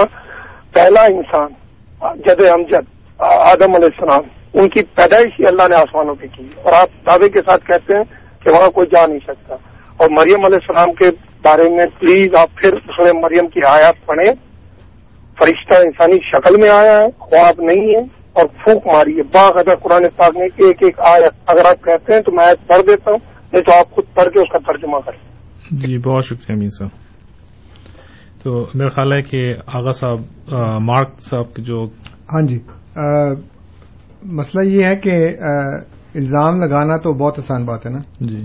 G: پہلا انسان، جد امجد، آدم علیہ السلام، ان کی پیدائش ہی اللہ نے آسمانوں پہ کی۔ اور آپ دعوے کے ساتھ کہتے ہیں کہ وہاں کوئی جا نہیں سکتا۔ اور مریم علیہ السلام کے بارے میں پلیز آپ پھر سورہ مریم کی آیات پڑھیں۔ فرشتہ انسانی شکل میں آیا ہے، خواب نہیں ہے، اور پھونک ماری ہے۔ باقاعدہ قرآن پاک نے ایک ایک آیت اگر آپ کہتے ہیں تو میں آیت پڑھ دیتا ہوں، نہیں تو آپ خود پڑھ کے اس کا ترجمہ کریں۔
D: جی بہت شکریہ امین صاحب۔ تو میرا خیال ہے کہ آغا صاحب مارک صاحب کے جو
E: ہاں جی مسئلہ یہ ہے کہ الزام لگانا تو بہت آسان بات ہے نا۔
D: جی۔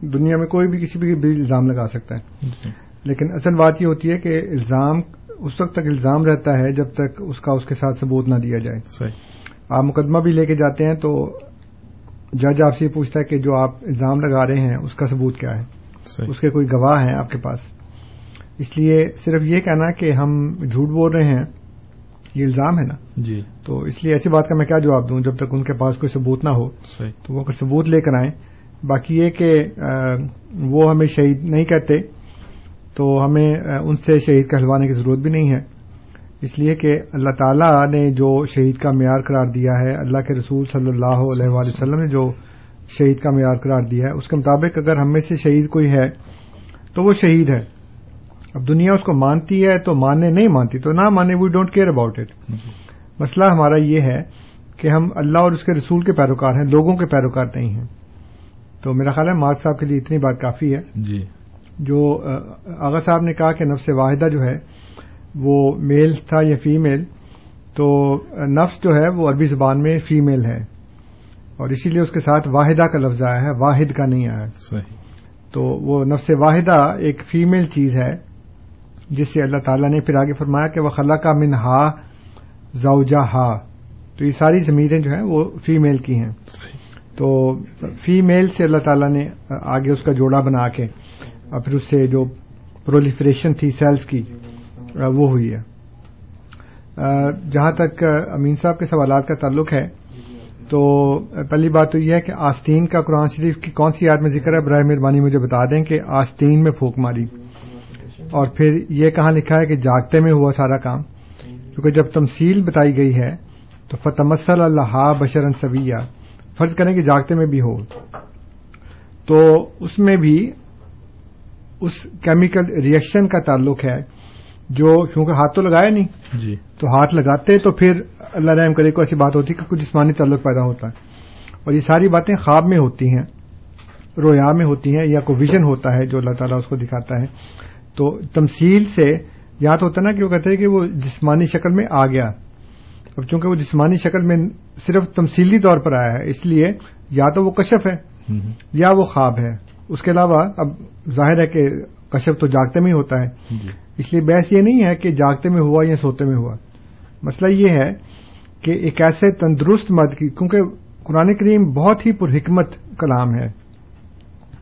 E: دنیا میں کوئی بھی کسی بھی بھی الزام لگا سکتا ہے۔
D: جی۔
E: لیکن اصل بات یہ ہوتی ہے کہ الزام اس وقت تک الزام رہتا ہے جب تک اس کا اس کے ساتھ ثبوت نہ دیا جائے۔
D: صحیح۔
E: آپ مقدمہ بھی لے کے جاتے ہیں تو جج آپ سے یہ پوچھتا ہے کہ جو آپ الزام لگا رہے ہیں اس کا ثبوت کیا ہے۔ اس کے کوئی گواہ ہیں آپ کے پاس؟ اس لیے صرف یہ کہنا کہ ہم جھوٹ بول رہے ہیں یہ الزام ہے نا؟
D: جی۔
E: تو اس لیے ایسی بات کا میں کیا جواب دوں؟ جب تک ان کے پاس کوئی ثبوت نہ ہو
D: صحیح۔
E: تو وہ ثبوت لے کر آئیں۔ باقی یہ کہ وہ ہمیں شہید نہیں کہتے تو ہمیں ان سے شہید کہلوانے کی ضرورت بھی نہیں ہے۔ اس لیے کہ اللہ تعالیٰ نے جو شہید کا معیار قرار دیا ہے اللہ کے رسول صلی اللہ علیہ وآلہ وسلم نے جو شہید کا معیار قرار دیا ہے۔ اس کے مطابق اگر ہم میں سے شہید کوئی ہے تو وہ شہید ہے۔ اب دنیا اس کو مانتی ہے تو ماننے نہیں مانتی تو نہ مانے we don't care about it مسئلہ ہمارا یہ ہے کہ ہم اللہ اور اس کے رسول کے پیروکار ہیں لوگوں کے پیروکار نہیں ہیں۔ تو میرا خیال ہے مارک صاحب کے لیے اتنی بات کافی ہے۔
D: جی۔
E: جو آغا صاحب نے کہا کہ نفس واحدہ جو ہے وہ میل تھا یا فیمیل تو نفس جو ہے وہ عربی زبان میں فیمیل ہے۔ اور اسی لیے اس کے ساتھ واحدہ کا لفظ آیا ہے واحد کا نہیں آیا۔
D: صحیح۔
E: تو وہ نفس واحدہ ایک فیمیل چیز ہے جس سے اللہ تعالیٰ نے پھر آگے فرمایا کہ وہ خلا کا من ہا زوجہ ہا تو یہ ساری زمینیں جو ہیں وہ فیمیل کی ہیں۔
D: صحیح۔
E: تو فیمیل سے اللہ تعالیٰ نے آگے اس کا جوڑا بنا کے اور پھر اس سے جو پرولیفریشن تھی سیلز کی وہ ہوئی ہے۔ جہاں تک امین صاحب کے سوالات کا تعلق ہے تو پہلی بات تو یہ ہے کہ آستین کا قرآن شریف کی کون سی یاد میں ذکر ہے؟ برائے مہربانی مجھے بتا دیں کہ آستین میں پھونک ماری۔ اور پھر یہ کہاں لکھا ہے کہ جاگتے میں ہوا سارا کام۔ کیونکہ جب تمثیل بتائی گئی ہے تو فتمسل اللہ بشرن سویہ۔ فرض کریں کہ جاگتے میں بھی ہو۔ تو اس میں بھی اس کیمیکل ریئیکشن کا تعلق ہے۔ جو کیونکہ ہاتھ تو لگایا نہیں
D: جی۔
E: تو ہاتھ لگاتے تو پھر اللہ رحم کرے کو ایسی بات ہوتی کہ کچھ جسمانی تعلق پیدا ہوتا ہے۔ اور یہ ساری باتیں خواب میں ہوتی ہیں رویا میں ہوتی ہیں یا کوئی ویژن ہوتا ہے جو اللہ تعالیٰ اس کو دکھاتا ہے۔ تو تمثیل سے یا تو ہوتا ہے نا کہ وہ کہتے ہیں کہ وہ جسمانی شکل میں آ گیا۔ اب چونکہ وہ جسمانی شکل میں صرف تمثیلی طور پر آیا ہے اس لیے یا تو وہ کشف ہے یا وہ خواب ہے۔ اس کے علاوہ اب ظاہر ہے کہ کشف تو جاگتے میں ہی ہوتا ہے۔
D: جی۔
E: اس لیے بحث یہ نہیں ہے کہ جاگتے میں ہوا یا سوتے میں ہوا۔ مسئلہ یہ ہے کہ ایک ایسے تندرست مرد کی، کیونکہ قرآن کریم بہت ہی پرحکمت کلام ہے۔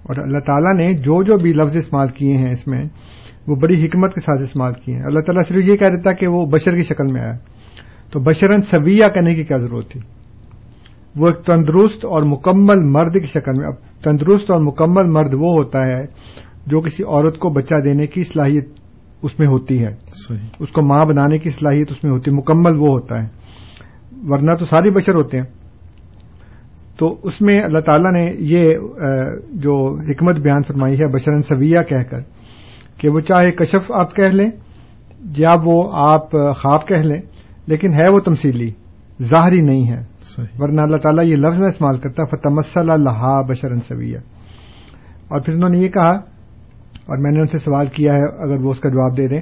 E: اور اللہ تعالیٰ نے جو جو بھی لفظ استعمال کیے ہیں اس میں، وہ بڑی حکمت کے ساتھ استعمال کیے ہیں۔ اللہ تعالیٰ صرف یہ کہہ دیتا کہ وہ بشر کی شکل میں آیا۔ تو بشرن سویہ کہنے کی کیا ضرورت تھی؟ وہ ایک تندرست اور مکمل مرد کی شکل میں، اب تندرست اور مکمل مرد وہ ہوتا ہے جو کسی عورت کو بچہ دینے کی صلاحیت اس میں ہوتی ہے۔
D: صحیح۔
E: اس کو ماں بنانے کی صلاحیت اس میں ہوتی ہے مکمل وہ ہوتا ہے۔ ورنہ تو ساری بشر ہوتے ہیں۔ تو اس میں اللہ تعالیٰ نے یہ جو حکمت بیان فرمائی ہے بشرن سویہ کہہ کر کہ وہ چاہے کشف آپ کہہ لیں یا وہ آپ خواب کہہ لیں لیکن ہے وہ تمثیلی ظاہری نہیں ہے۔
D: صحیح۔
E: ورنہ اللہ تعالیٰ یہ لفظ نہ استعمال کرتا فتمسل اللہ بشرن سویہ اور پھر انہوں نے یہ کہا اور میں نے ان سے سوال کیا ہے، اگر وہ اس کا جواب دے دیں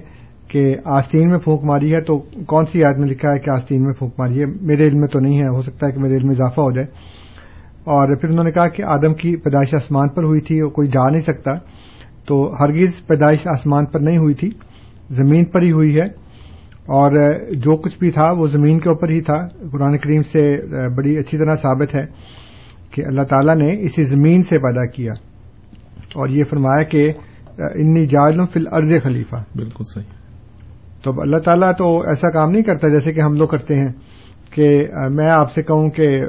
E: کہ آستین میں پھونک ماری ہے تو کون سی یاد میں لکھا ہے کہ آستین میں پھونک ماری ہے؟ میرے علم میں تو نہیں ہے، ہو سکتا ہے کہ میرے علم میں اضافہ ہو جائے۔ اور پھر انہوں نے کہا کہ آدم کی پیدائش آسمان پر ہوئی تھی اور کوئی جا نہیں سکتا۔ تو ہرگز پیدائش آسمان پر نہیں ہوئی تھی، زمین پر ہی ہوئی ہے۔ اور جو کچھ بھی تھا، وہ زمین کے اوپر ہی تھا۔ قرآن کریم سے بڑی اچھی طرح ثابت ہے کہ اللہ تعالیٰ نے اسی زمین سے پیدا کیا۔ اور یہ فرمایا کہ انی جائلوں فی الارض خلیفہ۔
D: بالکل صحیح۔
E: تو اللہ تعالیٰ تو ایسا کام نہیں کرتا جیسے کہ ہم لوگ کرتے ہیں کہ میں آپ سے کہوں کہ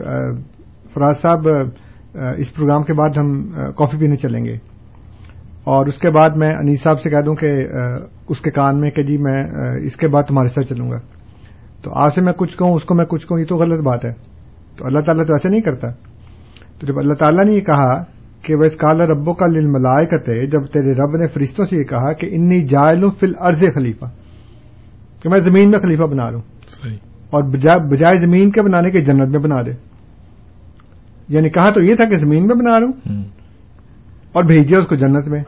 E: فراز صاحب اس پروگرام کے بعد ہم کافی پینے چلیں گے۔ اور اس کے بعد میں انیس صاحب سے کہہ دوں کہ اس کے کان میں کہ جی میں اس کے بعد تمہارے ساتھ چلوں گا۔ تو آپ سے میں کچھ کہوں اس کو میں کچھ کہوں یہ تو غلط بات ہے۔ تو اللہ تعالیٰ تو ایسے نہیں کرتا۔ تو جب اللہ تعالیٰ نے یہ کہا کہ وہ اس کالا ربوں کا لل ملائے کہتے جب تیرے رب نے فرشتوں سے یہ کہا کہ انی جائلوں فل عرض خلیفہ کہ میں زمین میں خلیفہ بنا لوں
D: صحیح۔
E: اور بجائے زمین کے بنانے کے جنت میں بنا دے۔ یعنی کہا تو یہ تھا کہ زمین میں بنا لوں اور بھیجے اس کو جنت میں۔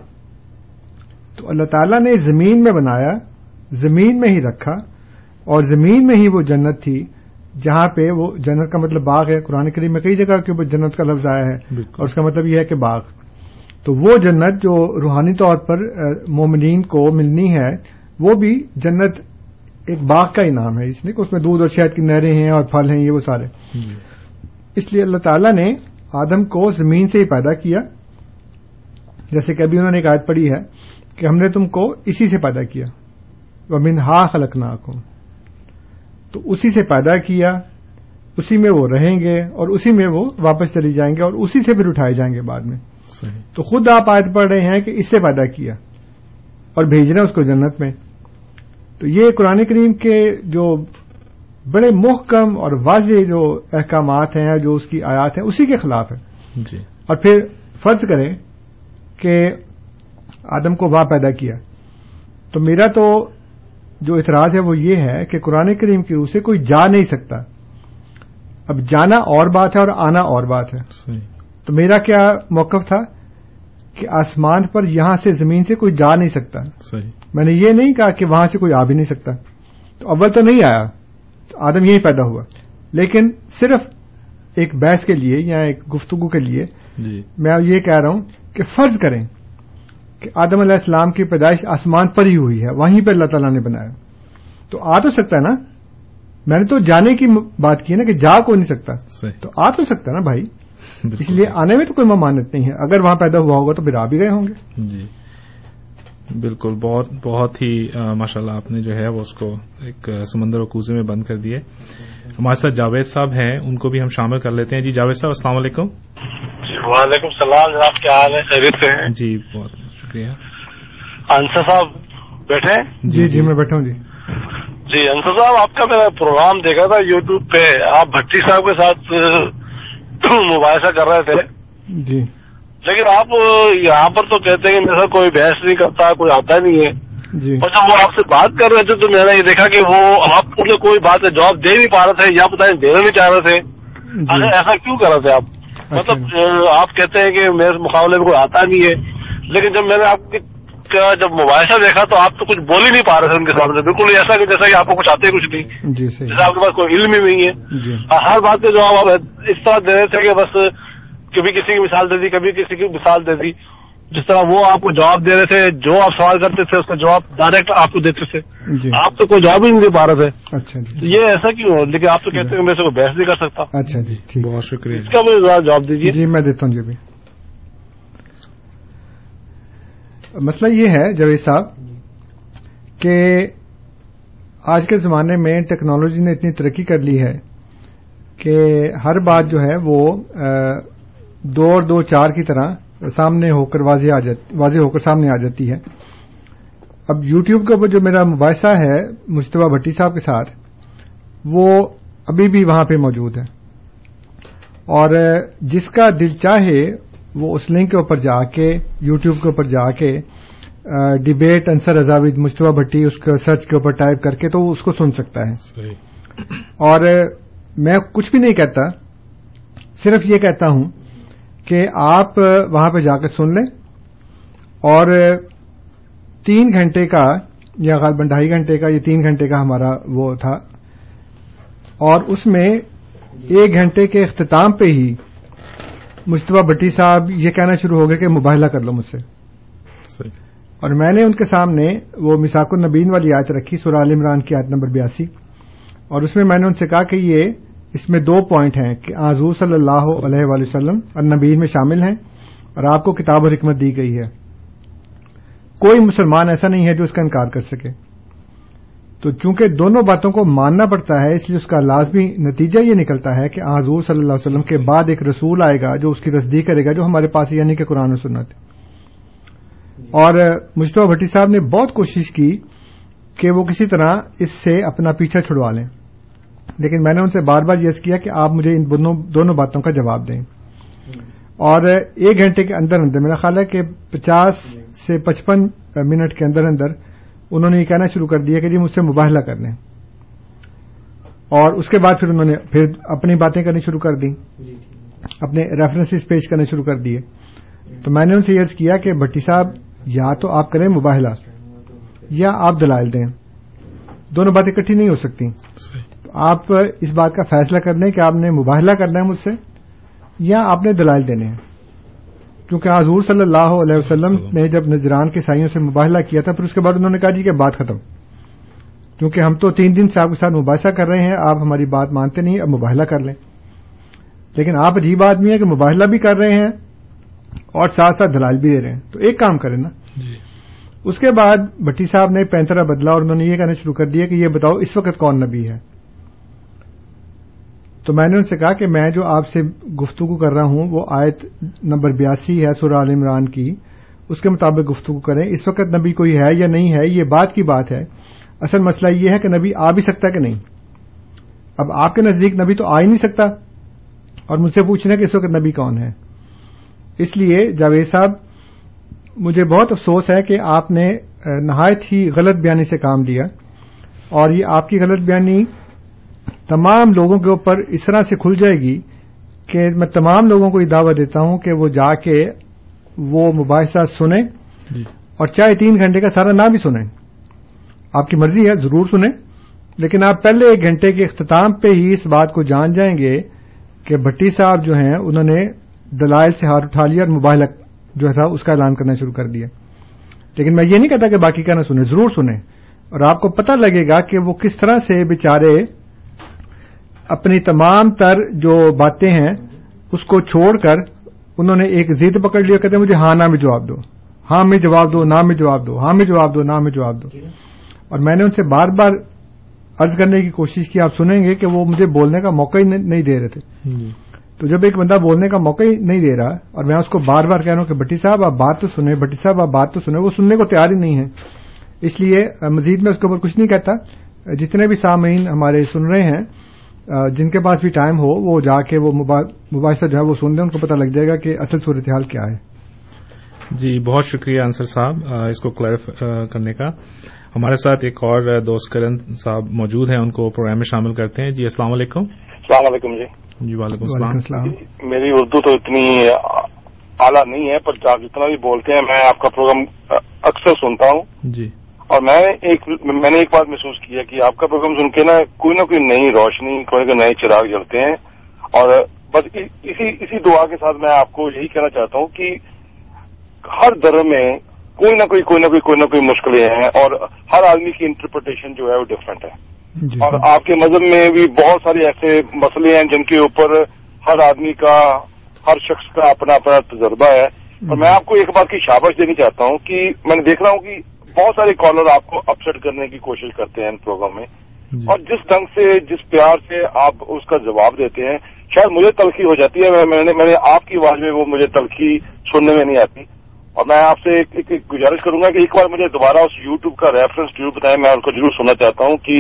E: تو اللہ تعالیٰ نے زمین میں بنایا زمین میں ہی رکھا اور زمین میں ہی وہ جنت تھی جہاں پہ وہ جنت کا مطلب باغ ہے قرآن کریم میں کئی جگہ کے اوپر جنت کا لفظ آیا ہے اور اس کا مطلب یہ ہے کہ باغ۔ تو وہ جنت جو روحانی طور پر مومنین کو ملنی ہے وہ بھی جنت ایک باغ کا ہی نام ہے۔ اس لیے کہ اس میں دودھ اور شہد کی نہریں ہیں اور پھل ہیں یہ وہ سارے۔ اس لیے اللہ تعالیٰ نے آدم کو زمین سے ہی پیدا کیا۔ جیسے کہ ابھی انہوں نے ایک آیت پڑھی ہے کہ ہم نے تم کو اسی سے پیدا کیا۔ ومن ہا خلق تو اسی سے پیدا کیا اسی میں وہ رہیں گے اور اسی میں وہ واپس چلی جائیں گے اور اسی سے پھر اٹھائے جائیں گے بعد میں۔
D: صحیح۔
E: تو خود آپ آیت پڑھ رہے ہیں کہ اس سے پیدا کیا اور بھیج رہے ہیں اس کو جنت میں۔ تو یہ قرآن کریم کے جو بڑے محکم اور واضح جو احکامات ہیں جو اس کی آیات ہیں اسی کے خلاف ہے
D: جی۔
E: اور پھر فرض کریں کہ آدم کو وہاں پیدا کیا۔ تو میرا تو جو اعتراض ہے وہ یہ ہے کہ قرآن کریم کی روح سے کوئی جا نہیں سکتا۔ اب جانا اور بات ہے اور آنا اور بات ہے۔
D: صحیح۔
E: تو میرا کیا موقف تھا کہ آسمان پر یہاں سے زمین سے کوئی جا نہیں سکتا۔
D: صحیح۔
E: میں نے یہ نہیں کہا کہ وہاں سے کوئی آ بھی نہیں سکتا۔ تو اول تو نہیں آیا۔ تو آدم یہی پیدا ہوا۔ لیکن صرف ایک بحث کے لیے یا ایک گفتگو کے لیے
D: جی۔
E: میں یہ کہہ رہا ہوں کہ فرض کریں کہ آدم علیہ السلام کی پیدائش آسمان پر ہی ہوئی ہے وہیں پہ اللہ تعالیٰ نے بنایا۔ تو آ تو سکتا ہے نا؟ میں نے تو جانے کی بات کی نا کہ جا کو نہیں سکتا۔
D: صحیح۔
E: تو آ تو سکتا ہے نا بھائی؟ اس لیے آنے میں تو کوئی ممانت نہیں ہے۔ اگر وہاں پیدا ہوا ہوگا تو پھر آ بھی گئے ہوں گے۔
D: جی۔ بالکل بہت بہت ہی ماشاء اللہ آپ نے جو ہے وہ اس کو ایک سمندر و کوزے میں بند کر دیے۔ ہمارے ساتھ جاوید صاحب ہیں ان کو بھی ہم شامل کر لیتے ہیں۔ جی جاوید صاحب السلام علیکم۔
F: وعلیکم السلام جناب کیا حال ہے؟ خیریت سے ہیں؟
D: جی بہت شکریہ۔
F: انصر صاحب بیٹھے ہیں؟
E: جی جی میں بیٹھا ہوں جی۔
F: جی انصر صاحب آپ کا میں پروگرام دیکھا تھا یوٹیوب پہ۔ آپ بھٹی صاحب کے ساتھ مباحثہ کر رہے تھے۔
E: جی۔
F: لیکن آپ یہاں پر تو کہتے ہیں کہ میرا کوئی بحث نہیں کرتا کوئی آتا نہیں ہے۔
E: جی۔
F: اور جب وہ آپ سے بات کر رہے تھے تو میں نے یہ دیکھا کہ وہ آپ کو کوئی بات جواب دے نہیں پا رہے تھے یا نہیں دینا نہیں چاہ رہے تھے۔
E: جی۔
F: ایسا کیوں کر رہے تھے آپ؟ مطلب آپ کہتے ہیں کہ میرے مقابلے میں کوئی آتا نہیں ہے۔ لیکن جب میں نے آپ کا جب مباحثہ دیکھا تو آپ تو کچھ بول ہی نہیں پا رہے تھے ان کے سامنے۔ بالکل ایسا کہ جیسا کہ آپ کو کچھ آتے کچھ نہیں۔
E: جی
F: جیسے آپ کے پاس کوئی علم ہی نہیں ہے۔ ہر بات کے جواب آپ اس طرح دے رہے تھے کہ بس کبھی کسی کی مثال دے دی کبھی کسی کی مثال دے دی۔ جس طرح وہ آپ کو جواب دے رہے تھے جو آپ سوال کرتے تھے اس کا جواب ڈائریکٹ آپ کو دیتے تھے۔
E: جی۔
F: آپ تو کوئی جواب ہی نہیں دے پا رہے تھے۔
E: اچھا جی۔
F: یہ ایسا کیوں ہو؟ لیکن آپ تو کہتے ہیں کہ میں سے کوئی بحث نہیں کر سکتا۔
E: اچھا جی ٹھیک۔
D: بہت شکریہ۔
F: اس کا مجھے جواب دیجیے۔
E: جی میں دیتا ہوں جی ابھی۔ مسئلہ یہ ہے جاوید صاحب کہ آج کے زمانے میں ٹیکنالوجی نے اتنی ترقی کر لی ہے کہ ہر بات جو ہے وہ دو اور دو چار کی طرح سامنے ہو کر واضح آ جاتی واضح ہو کر سامنے آ جاتی ہے۔ اب یو ٹیوب کے اوپر جو میرا مباحثہ ہے مشتبہ بھٹی صاحب کے ساتھ وہ ابھی بھی وہاں پہ موجود ہے۔ اور جس کا دل چاہے وہ اس لنک کے اوپر جا کے یو ٹیوب کے اوپر جا کے ڈبیٹ انصر ازاوید مشتبہ بھٹی اس کا سرچ کے اوپر ٹائپ کر کے تو اس کو سن سکتا ہے۔
D: صحیح۔
E: اور میں کچھ بھی نہیں کہتا صرف یہ کہتا ہوں کہ آپ وہاں پہ جا کر سن لیں اور تین گھنٹے کا یا غالباً ڈھائی گھنٹے کا یا تین گھنٹے کا ہمارا وہ تھا اور اس میں ایک گھنٹے کے اختتام پہ ہی مشتبہ بٹی صاحب یہ کہنا شروع ہو گئے کہ مباہلہ کر لو مجھ سے۔
D: صحیح۔
E: اور میں نے ان کے سامنے وہ مساک النبین والی آیت رکھی سورہ عال عمران کی آیت نمبر بیاسی۔ اور اس میں میں نے ان سے کہا کہ یہ اس میں دو پوائنٹ ہیں کہ حضور صلی اللہ علیہ وآلہ وسلم اور میں شامل ہیں اور آپ کو کتاب اور حکمت دی گئی ہے۔ کوئی مسلمان ایسا نہیں ہے جو اس کا انکار کر سکے۔ تو چونکہ دونوں باتوں کو ماننا پڑتا ہے، اس لیے اس کا لازمی نتیجہ یہ نکلتا ہے کہ حضور صلی اللہ علیہ وسلم کے بعد ایک رسول آئے گا جو اس کی تصدیق کرے گا جو ہمارے پاس یعنی کہ قرآن و سنت۔ اور مشتبہ بھٹی صاحب نے بہت کوشش کی کہ وہ کسی طرح اس سے اپنا پیچھا چھڑوا لیں۔ لیکن میں نے ان سے بار بار یہ کیا کہ آپ مجھے ان دونوں باتوں کا جواب دیں۔ اور ایک گھنٹے کے اندر اندر میرا خیال ہے کہ پچاس سے پچپن منٹ کے اندر اندر انہوں نے یہ کہنا شروع کر دیا کہ جی مجھ سے مباہلہ کر لیں۔ اور اس کے بعد پھر انہوں نے پھر اپنی باتیں کرنی شروع کر دیں۔ اپنے ریفرنسز پیش کرنے شروع کر دیے۔ تو میں نے ان سے یہ کیا کہ بھٹی صاحب، یا تو آپ کریں مباہلہ یا آپ دلائل دیں۔ دونوں باتیں اکٹھی نہیں ہو سکتی آپ اس بات کا فیصلہ کر لیں کہ آپ نے مباہلہ کرنا ہے مجھ سے یا آپ نے دلائل دینے ہیں؟ کیونکہ حضور صلی اللہ علیہ وسلم نے جب نجران کے سائیوں سے مباہلہ کیا تھا پھر اس کے بعد انہوں نے کہا جی کہ بات ختم۔ کیونکہ ہم تو تین دن سے آپ کے ساتھ مباحثہ کر رہے ہیں آپ ہماری بات مانتے نہیں اب مباہلہ کر لیں۔ لیکن آپ عجیب آدمی ہیں کہ مباہلہ بھی کر رہے ہیں اور ساتھ ساتھ دلائل بھی دے رہے ہیں۔ تو ایک کام کریں نا۔ اس کے بعد بٹی صاحب نے پینترا بدلا اور انہوں نے یہ کہنا شروع کر دیا کہ یہ بتاؤ اس وقت کون نبی ہے۔ تو میں نے ان سے کہا کہ میں جو آپ سے گفتگو کر رہا ہوں، وہ آیت نمبر بیاسی ہے سورہ عال عمران کی۔ اس کے مطابق گفتگو کریں۔ اس وقت نبی کوئی ہے یا نہیں ہے، یہ بات کی بات ہے۔ اصل مسئلہ یہ ہے کہ نبی آ بھی سکتا کہ نہیں۔ اب آپ کے نزدیک نبی تو آ ہی نہیں سکتا۔ اور مجھ سے پوچھنا کہ اس وقت نبی کون ہے۔ اس لیے جاوید صاحب، مجھے بہت افسوس ہے کہ آپ نے نہایت ہی غلط بیانی سے کام لیا۔ اور یہ آپ کی غلط بیانی تمام لوگوں کے اوپر اس طرح سے کھل جائے گی کہ میں تمام لوگوں کو یہ دعوی دیتا ہوں کہ وہ جا کے وہ مباحثہ سنیں اور چاہے تین گھنٹے کا سارا نہ بھی سنیں۔ آپ کی مرضی ہے ضرور سنیں۔ لیکن آپ پہلے ایک گھنٹے کے اختتام پہ ہی اس بات کو جان جائیں گے کہ بھٹی صاحب جو ہیں انہوں نے دلائل سے ہاتھ اٹھا لیا اور موبائل جو تھا اس کا اعلان کرنا شروع کر دیا۔ لیکن میں یہ نہیں کہتا کہ باقی کا نہ سنیں ضرور سنیں۔ اور آپ کو پتہ لگے گا کہ وہ کس طرح سے بےچارے اپنی تمام تر جو باتیں ہیں اس کو چھوڑ کر انہوں نے ایک ضد پکڑ لیا کہتے ہیں مجھے ہاں نہ میں جواب دو۔ ہاں میں جواب دو نہ میں جواب دو۔ ہاں میں جواب دو نہ میں جواب دو۔ اور میں نے ان سے بار بار عرض کرنے کی کوشش کی آپ سنیں گے کہ وہ مجھے بولنے کا موقع ہی نہیں دے رہے تھے۔ تو جب ایک بندہ بولنے کا موقع ہی نہیں دے رہا اور میں اس کو بار بار کہہ رہا ہوں کہ بٹی صاحب آپ بات تو سنیں بٹی صاحب آپ بات تو سنیں وہ سننے کو تیار ہی نہیں ہے۔ اس لیے مزید میں اس کے اوپر کچھ نہیں کہتا۔ جتنے بھی سامعین ہمارے سن رہے ہیں جن کے پاس بھی ٹائم ہو وہ جا کے وہ مباحثہ جو ہے وہ سن لیں ان کو پتہ لگ جائے گا کہ اصل صورتحال کیا ہے۔
D: جی بہت شکریہ انصر صاحب اس کو کلیئر کرنے کا۔ ہمارے ساتھ ایک اور دوست کرن صاحب موجود ہیں ان کو پروگرام میں شامل کرتے ہیں۔ جی السلام علیکم۔
J: السلام علیکم جی۔
D: جی وعلیکم السلام۔
J: میری اردو تو اتنی اعلیٰ نہیں ہے پر آپ جتنا بھی بولتے ہیں میں آپ کا پروگرام اکثر سنتا ہوں۔
D: جی۔
J: اور میں ایک میں نے ایک بات محسوس کیا کہ آپ کا پروگرام سن کے نا کوئی نہ کوئی نئی روشنی کوئی نہ نئے چراغ جلتے ہیں اور بس اسی اسی دعا کے ساتھ میں آپ کو یہی کہنا چاہتا ہوں کہ ہر دھرم میں کوئی نہ کوئی کوئی نہ کوئی کوئی نہ کوئی مشکلیں ہیں اور ہر آدمی کی انٹرپریٹیشن جو ہے وہ ڈفرینٹ ہے۔ جی۔ اور آپ کے مذہب میں بھی بہت سارے ایسے مسئلے ہیں جن کے اوپر ہر آدمی کا ہر شخص کا اپنا اپنا تجربہ ہے۔ اور میں آپ کو ایک بات کی شابش دینی چاہتا ہوں کہ میں نے دیکھ رہا ہوں کہ بہت سارے کالر آپ کو اپسٹ کرنے کی کوشش کرتے ہیں ان پروگرام میں جی۔ اور جس ڈنگ سے جس پیار سے آپ اس کا جواب دیتے ہیں شاید مجھے تلخی ہو جاتی ہے میں نے آپ کی آواز میں وہ مجھے تلخی سننے میں نہیں آتی اور میں آپ سے ایک گزارش کروں گا کہ ایک بار مجھے دوبارہ اس یوٹیوب کا ریفرنس ضرور بتائیں میں ان کو ضرور سننا چاہتا ہوں کہ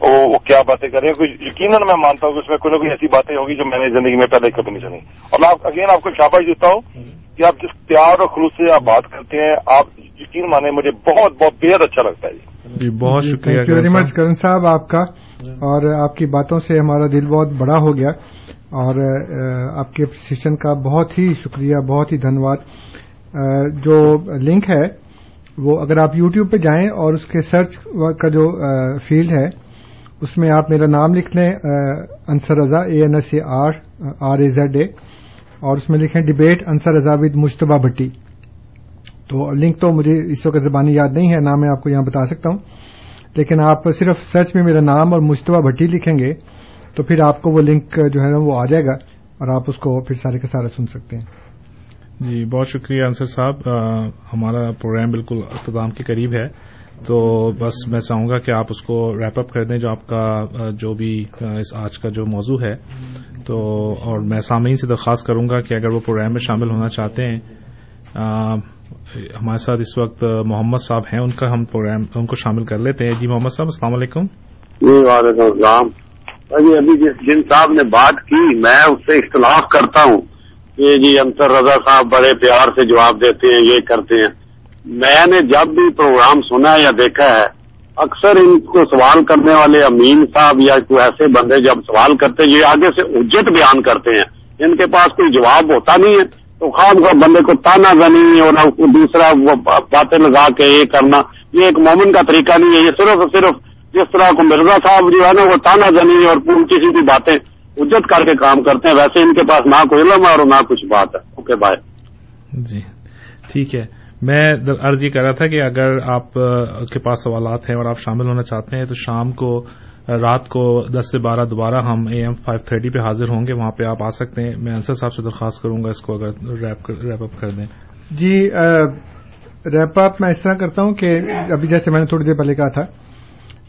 J: وہ کیا باتیں کر رہے ہیں؟ یقیناً میں مانتا ہوں کہ اس میں کوئی نہ کوئی ایسی باتیں ہوگی جو میں نے زندگی میں پہلے کبھی نہیں سنی۔ اور میں اگین آپ کو شاباش دیتا ہوں کہ آپ جس پیار اور خلوص سے آپ بات کرتے ہیں آپ یقین مانے مجھے بہت بہت بے حد اچھا لگتا ہے
D: جی۔ جی بہت شکریہ
E: تھینک یو ویری مچ کرن صاحب۔ آپ کا۔ اور آپ کی باتوں سے ہمارا دل بہت بڑا ہو گیا۔ اور آپ کے اپریسیشن کا بہت ہی شکریہ بہت ہی دھنیواد جو لنک ہے وہ اگر آپ یوٹیوب پہ جائیں اور اس کے سرچ کا جو فیلڈ ہے اس میں آپ میرا نام لکھ لیں Ansar Raza A N S A R R A Z A اور اس میں لکھیں، ڈبیٹ انصر رضا ود مشتبہ بھٹی۔ تو لنک تو مجھے اس وقت زبانی یاد نہیں ہے نام میں آپ کو یہاں بتا سکتا ہوں۔ لیکن آپ صرف سرچ میں میرا نام اور مشتبہ بھٹی لکھیں گے، تو پھر آپ کو وہ لنک جو ہے نا وہ آ جائے گا، اور آپ اس کو پھر سارے کے سارے سن سکتے ہیں۔
D: جی بہت شکریہ انصر صاحب ہمارا پروگرام بالکل اختتام کے قریب ہے۔ تو بس میں چاہوں گا کہ آپ اس کو ریپ اپ کر دیں جو آپ کا جو بھی اس آج کا جو موضوع ہے۔ تو اور میں سامعین سے درخواست کروں گا کہ اگر وہ پروگرام میں شامل ہونا چاہتے ہیں ہمارے ساتھ اس وقت محمد صاحب ہیں، ان کا ہم پروگرام ان کو شامل کر لیتے ہیں۔ جی محمد صاحب، السلام علیکم۔
K: جی وعلیکم السلام۔ جی ابھی جن صاحب نے بات کی، میں اس سے اختلاف کرتا ہوں کہ جی انصر رضا صاحب بڑے پیار سے جواب دیتے ہیں، یہ کرتے ہیں۔ میں نے جب بھی پروگرام سنا یا دیکھا ہے، اکثر ان کو سوال کرنے والے امین صاحب یا کوئی ایسے بندے جب سوال کرتے ہیں، یہ آگے سے اجت بیان کرتے ہیں۔ ان کے پاس کوئی جواب ہوتا نہیں ہے، تو خام کا بندے کو تانا زنی اور دوسرا باتیں لگا کے یہ کرنا۔ یہ ایک مومن کا طریقہ نہیں ہے، یہ صرف اور صرف جس طرح کو مرزا صاحب جو ہے نا، وہ تانا زنی اور الٹی سیدھی باتیں اجت کر کے کام کرتے ہیں۔ ویسے ان کے پاس نہ کوئی علم ہے اور نہ کچھ بات ہے۔ اوکے بائے
D: جی ٹھیک ہے۔ میں عرض یہ کر رہا تھا کہ اگر آپ کے پاس سوالات ہیں اور آپ شامل ہونا چاہتے ہیں تو شام کو رات کو دس سے بارہ دوبارہ ہم اے ایم فائیو تھرٹی پہ حاضر ہوں گے۔ وہاں پہ آپ آ سکتے ہیں۔ میں انصر صاحب سے درخواست کروں گا اس کو اگر ریپ اپ کر دیں۔
E: جی ریپ اپ میں اس طرح کرتا ہوں کہ ابھی جیسے میں نے تھوڑی دیر پہلے کہا تھا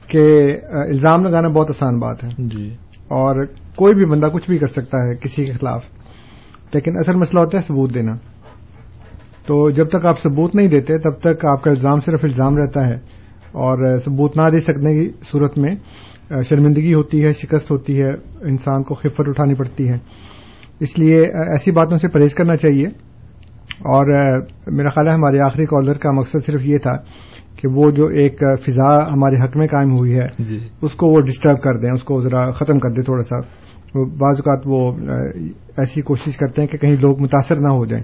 E: کہ الزام لگانا بہت آسان بات ہے۔
D: جی۔
E: اور کوئی بھی بندہ کچھ بھی کر سکتا ہے کسی کے خلاف لیکن اصل مسئلہ ہوتا ہے ثبوت دینا۔ تو جب تک آپ ثبوت نہیں دیتے تب تک آپ کا الزام صرف الزام رہتا ہے اور ثبوت نہ دے سکنے کی صورت میں شرمندگی ہوتی ہے شکست ہوتی ہے انسان کو خفت اٹھانی پڑتی ہے۔ اس لیے ایسی باتوں سے پرہیز کرنا چاہیے۔ اور میرا خیال ہے ہمارے آخری کالر کا مقصد صرف یہ تھا کہ وہ جو ایک فضا ہمارے حق میں قائم ہوئی ہے
D: جی۔
E: اس کو وہ ڈسٹرب کر دیں اس کو ذرا ختم کر دیں تھوڑا سا۔ بعض اوقات وہ ایسی کوشش کرتے ہیں کہ کہیں لوگ متاثر نہ ہو جائیں۔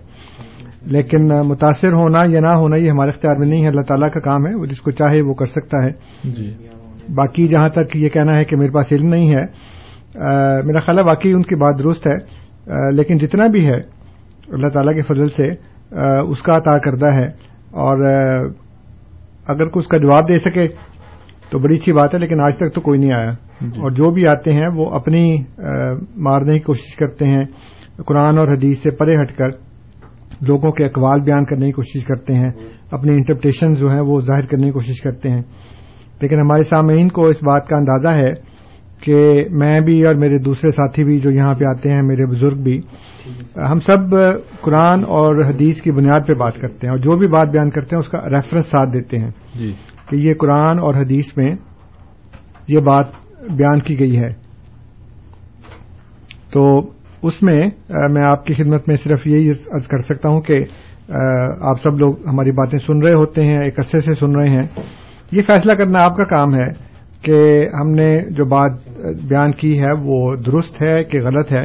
E: لیکن متاثر ہونا یا نہ ہونا یہ ہمارے اختیار میں نہیں ہے اللہ تعالیٰ کا کام ہے وہ جس کو چاہے وہ کر سکتا ہے۔
D: جی۔
E: باقی جہاں تک یہ کہنا ہے کہ میرے پاس علم نہیں ہے میرا خیال ہے واقعی ان کی بات درست ہے۔ لیکن جتنا بھی ہے اللہ تعالیٰ کے فضل سے اس کا عطا کردہ ہے۔ اور اگر کوئی اس کا جواب دے سکے تو بڑی اچھی بات ہے لیکن آج تک تو کوئی نہیں آیا۔
D: جی۔
E: اور جو بھی آتے ہیں وہ اپنی مارنے کی کوشش کرتے ہیں قرآن اور حدیث سے پرے ہٹ کر۔ لوگوں کے اقوال بیان کرنے کی کوشش کرتے ہیں اپنی انٹرپٹیشن جو ہیں وہ ظاہر کرنے کی کوشش کرتے ہیں۔ لیکن ہمارے سامعین کو اس بات کا اندازہ ہے کہ میں بھی اور میرے دوسرے ساتھی بھی جو یہاں پہ آتے ہیں میرے بزرگ بھی ہم سب قرآن اور حدیث کی بنیاد پہ بات کرتے ہیں اور جو بھی بات بیان کرتے ہیں اس کا ریفرنس ساتھ دیتے ہیں
D: جی۔
E: کہ یہ قرآن اور حدیث میں یہ بات بیان کی گئی ہے۔ تو اس میں میں آپ کی خدمت میں صرف یہی عرض کر سکتا ہوں کہ آپ سب لوگ ہماری باتیں سن رہے ہوتے ہیں، ایک عرصے سے سن رہے ہیں۔ یہ فیصلہ کرنا آپ کا کام ہے کہ ہم نے جو بات بیان کی ہے وہ درست ہے کہ غلط ہے۔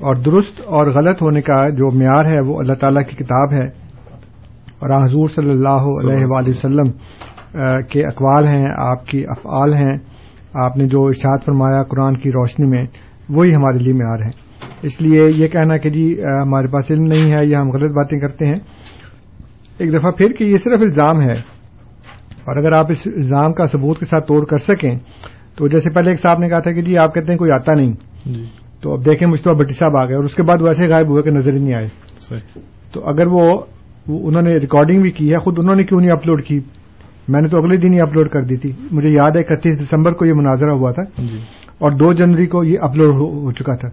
E: اور درست اور غلط ہونے کا جو معیار ہے وہ اللہ تعالی کی کتاب ہے۔ اور حضور صلی اللہ علیہ وآلہ وسلم کے اقوال ہیں، آپ کی افعال ہیں۔ آپ نے جو ارشاد فرمایا قرآن کی روشنی میں، وہی ہمارے لیے معیار ہے۔ اس لیے یہ کہنا کہ جی ہمارے پاس علم نہیں ہے یا ہم غلط باتیں کرتے ہیں۔ ایک دفعہ پھر کہ یہ صرف الزام ہے۔ اور اگر آپ اس الزام کا ثبوت کے ساتھ توڑ کر سکیں تو جیسے پہلے ایک صاحب نے کہا تھا کہ جی آپ کہتے ہیں کوئی آتا نہیں۔
D: جی۔
E: تو اب دیکھیں مشتبہ بٹی صاحب آ گئے اور اس کے بعد ویسے غائب ہوئے کہ نظر ہی نہیں آئے۔
D: صحیح۔
E: تو اگر وہ انہوں نے ریکارڈنگ بھی کی ہے خود انہوں نے کیوں نہیں اپلوڈ کی؟ میں نے تو اگلے دن ہی اپلوڈ کر دی تھی۔ مجھے یاد ہے اکتیس دسمبر کو یہ مناظرہ ہوا تھا۔
D: جی۔
E: اور دو جنوری کو یہ اپلوڈ ہو چکا تھا۔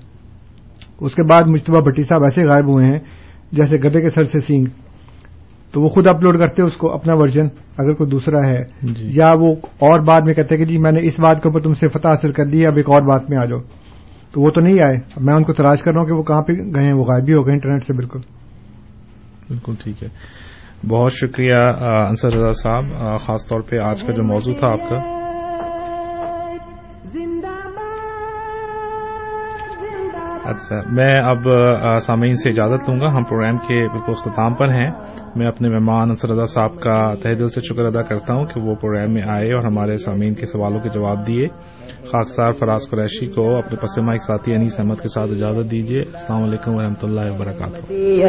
E: اس کے بعد مشتبہ بٹی صاحب ایسے غائب ہوئے ہیں جیسے گدے کے سر سے سینگ۔ تو وہ خود اپلوڈ کرتے اس کو اپنا ورژن اگر کوئی دوسرا ہے۔
D: جی۔
E: یا وہ اور بات میں کہتے کہ جی میں نے اس بات کے اوپر تم سے فتح حاصل کر دی اب ایک اور بات میں آ جاؤ۔ تو وہ تو نہیں آئے۔ میں ان کو تلاش کر رہا ہوں کہ وہ کہاں پہ گئے ہیں وہ غائب بھی ہو گئے انٹرنیٹ سے بالکل۔
D: بالکل ٹھیک ہے۔ بہت شکریہ انصر رضا صاحب خاص طور پہ آج کا جو موضوع تھا آپ کا۔ اچھا میں اب سامعین سے اجازت لوں گا۔ ہم پروگرام کے بالکل اختتام پر ہیں۔ میں اپنے مہمان انصر رضا صاحب کا تہ دل سے شکر ادا کرتا ہوں کہ وہ پروگرام میں آئے اور ہمارے سامعین کے سوالوں کے جواب دیے۔ خاکسار فراز قریشی کو اپنے پسمہ ایک ساتھی انیس احمد کے ساتھ اجازت دیجیے۔ السلام علیکم و رحمۃ اللہ وبرکاتہ۔ جی،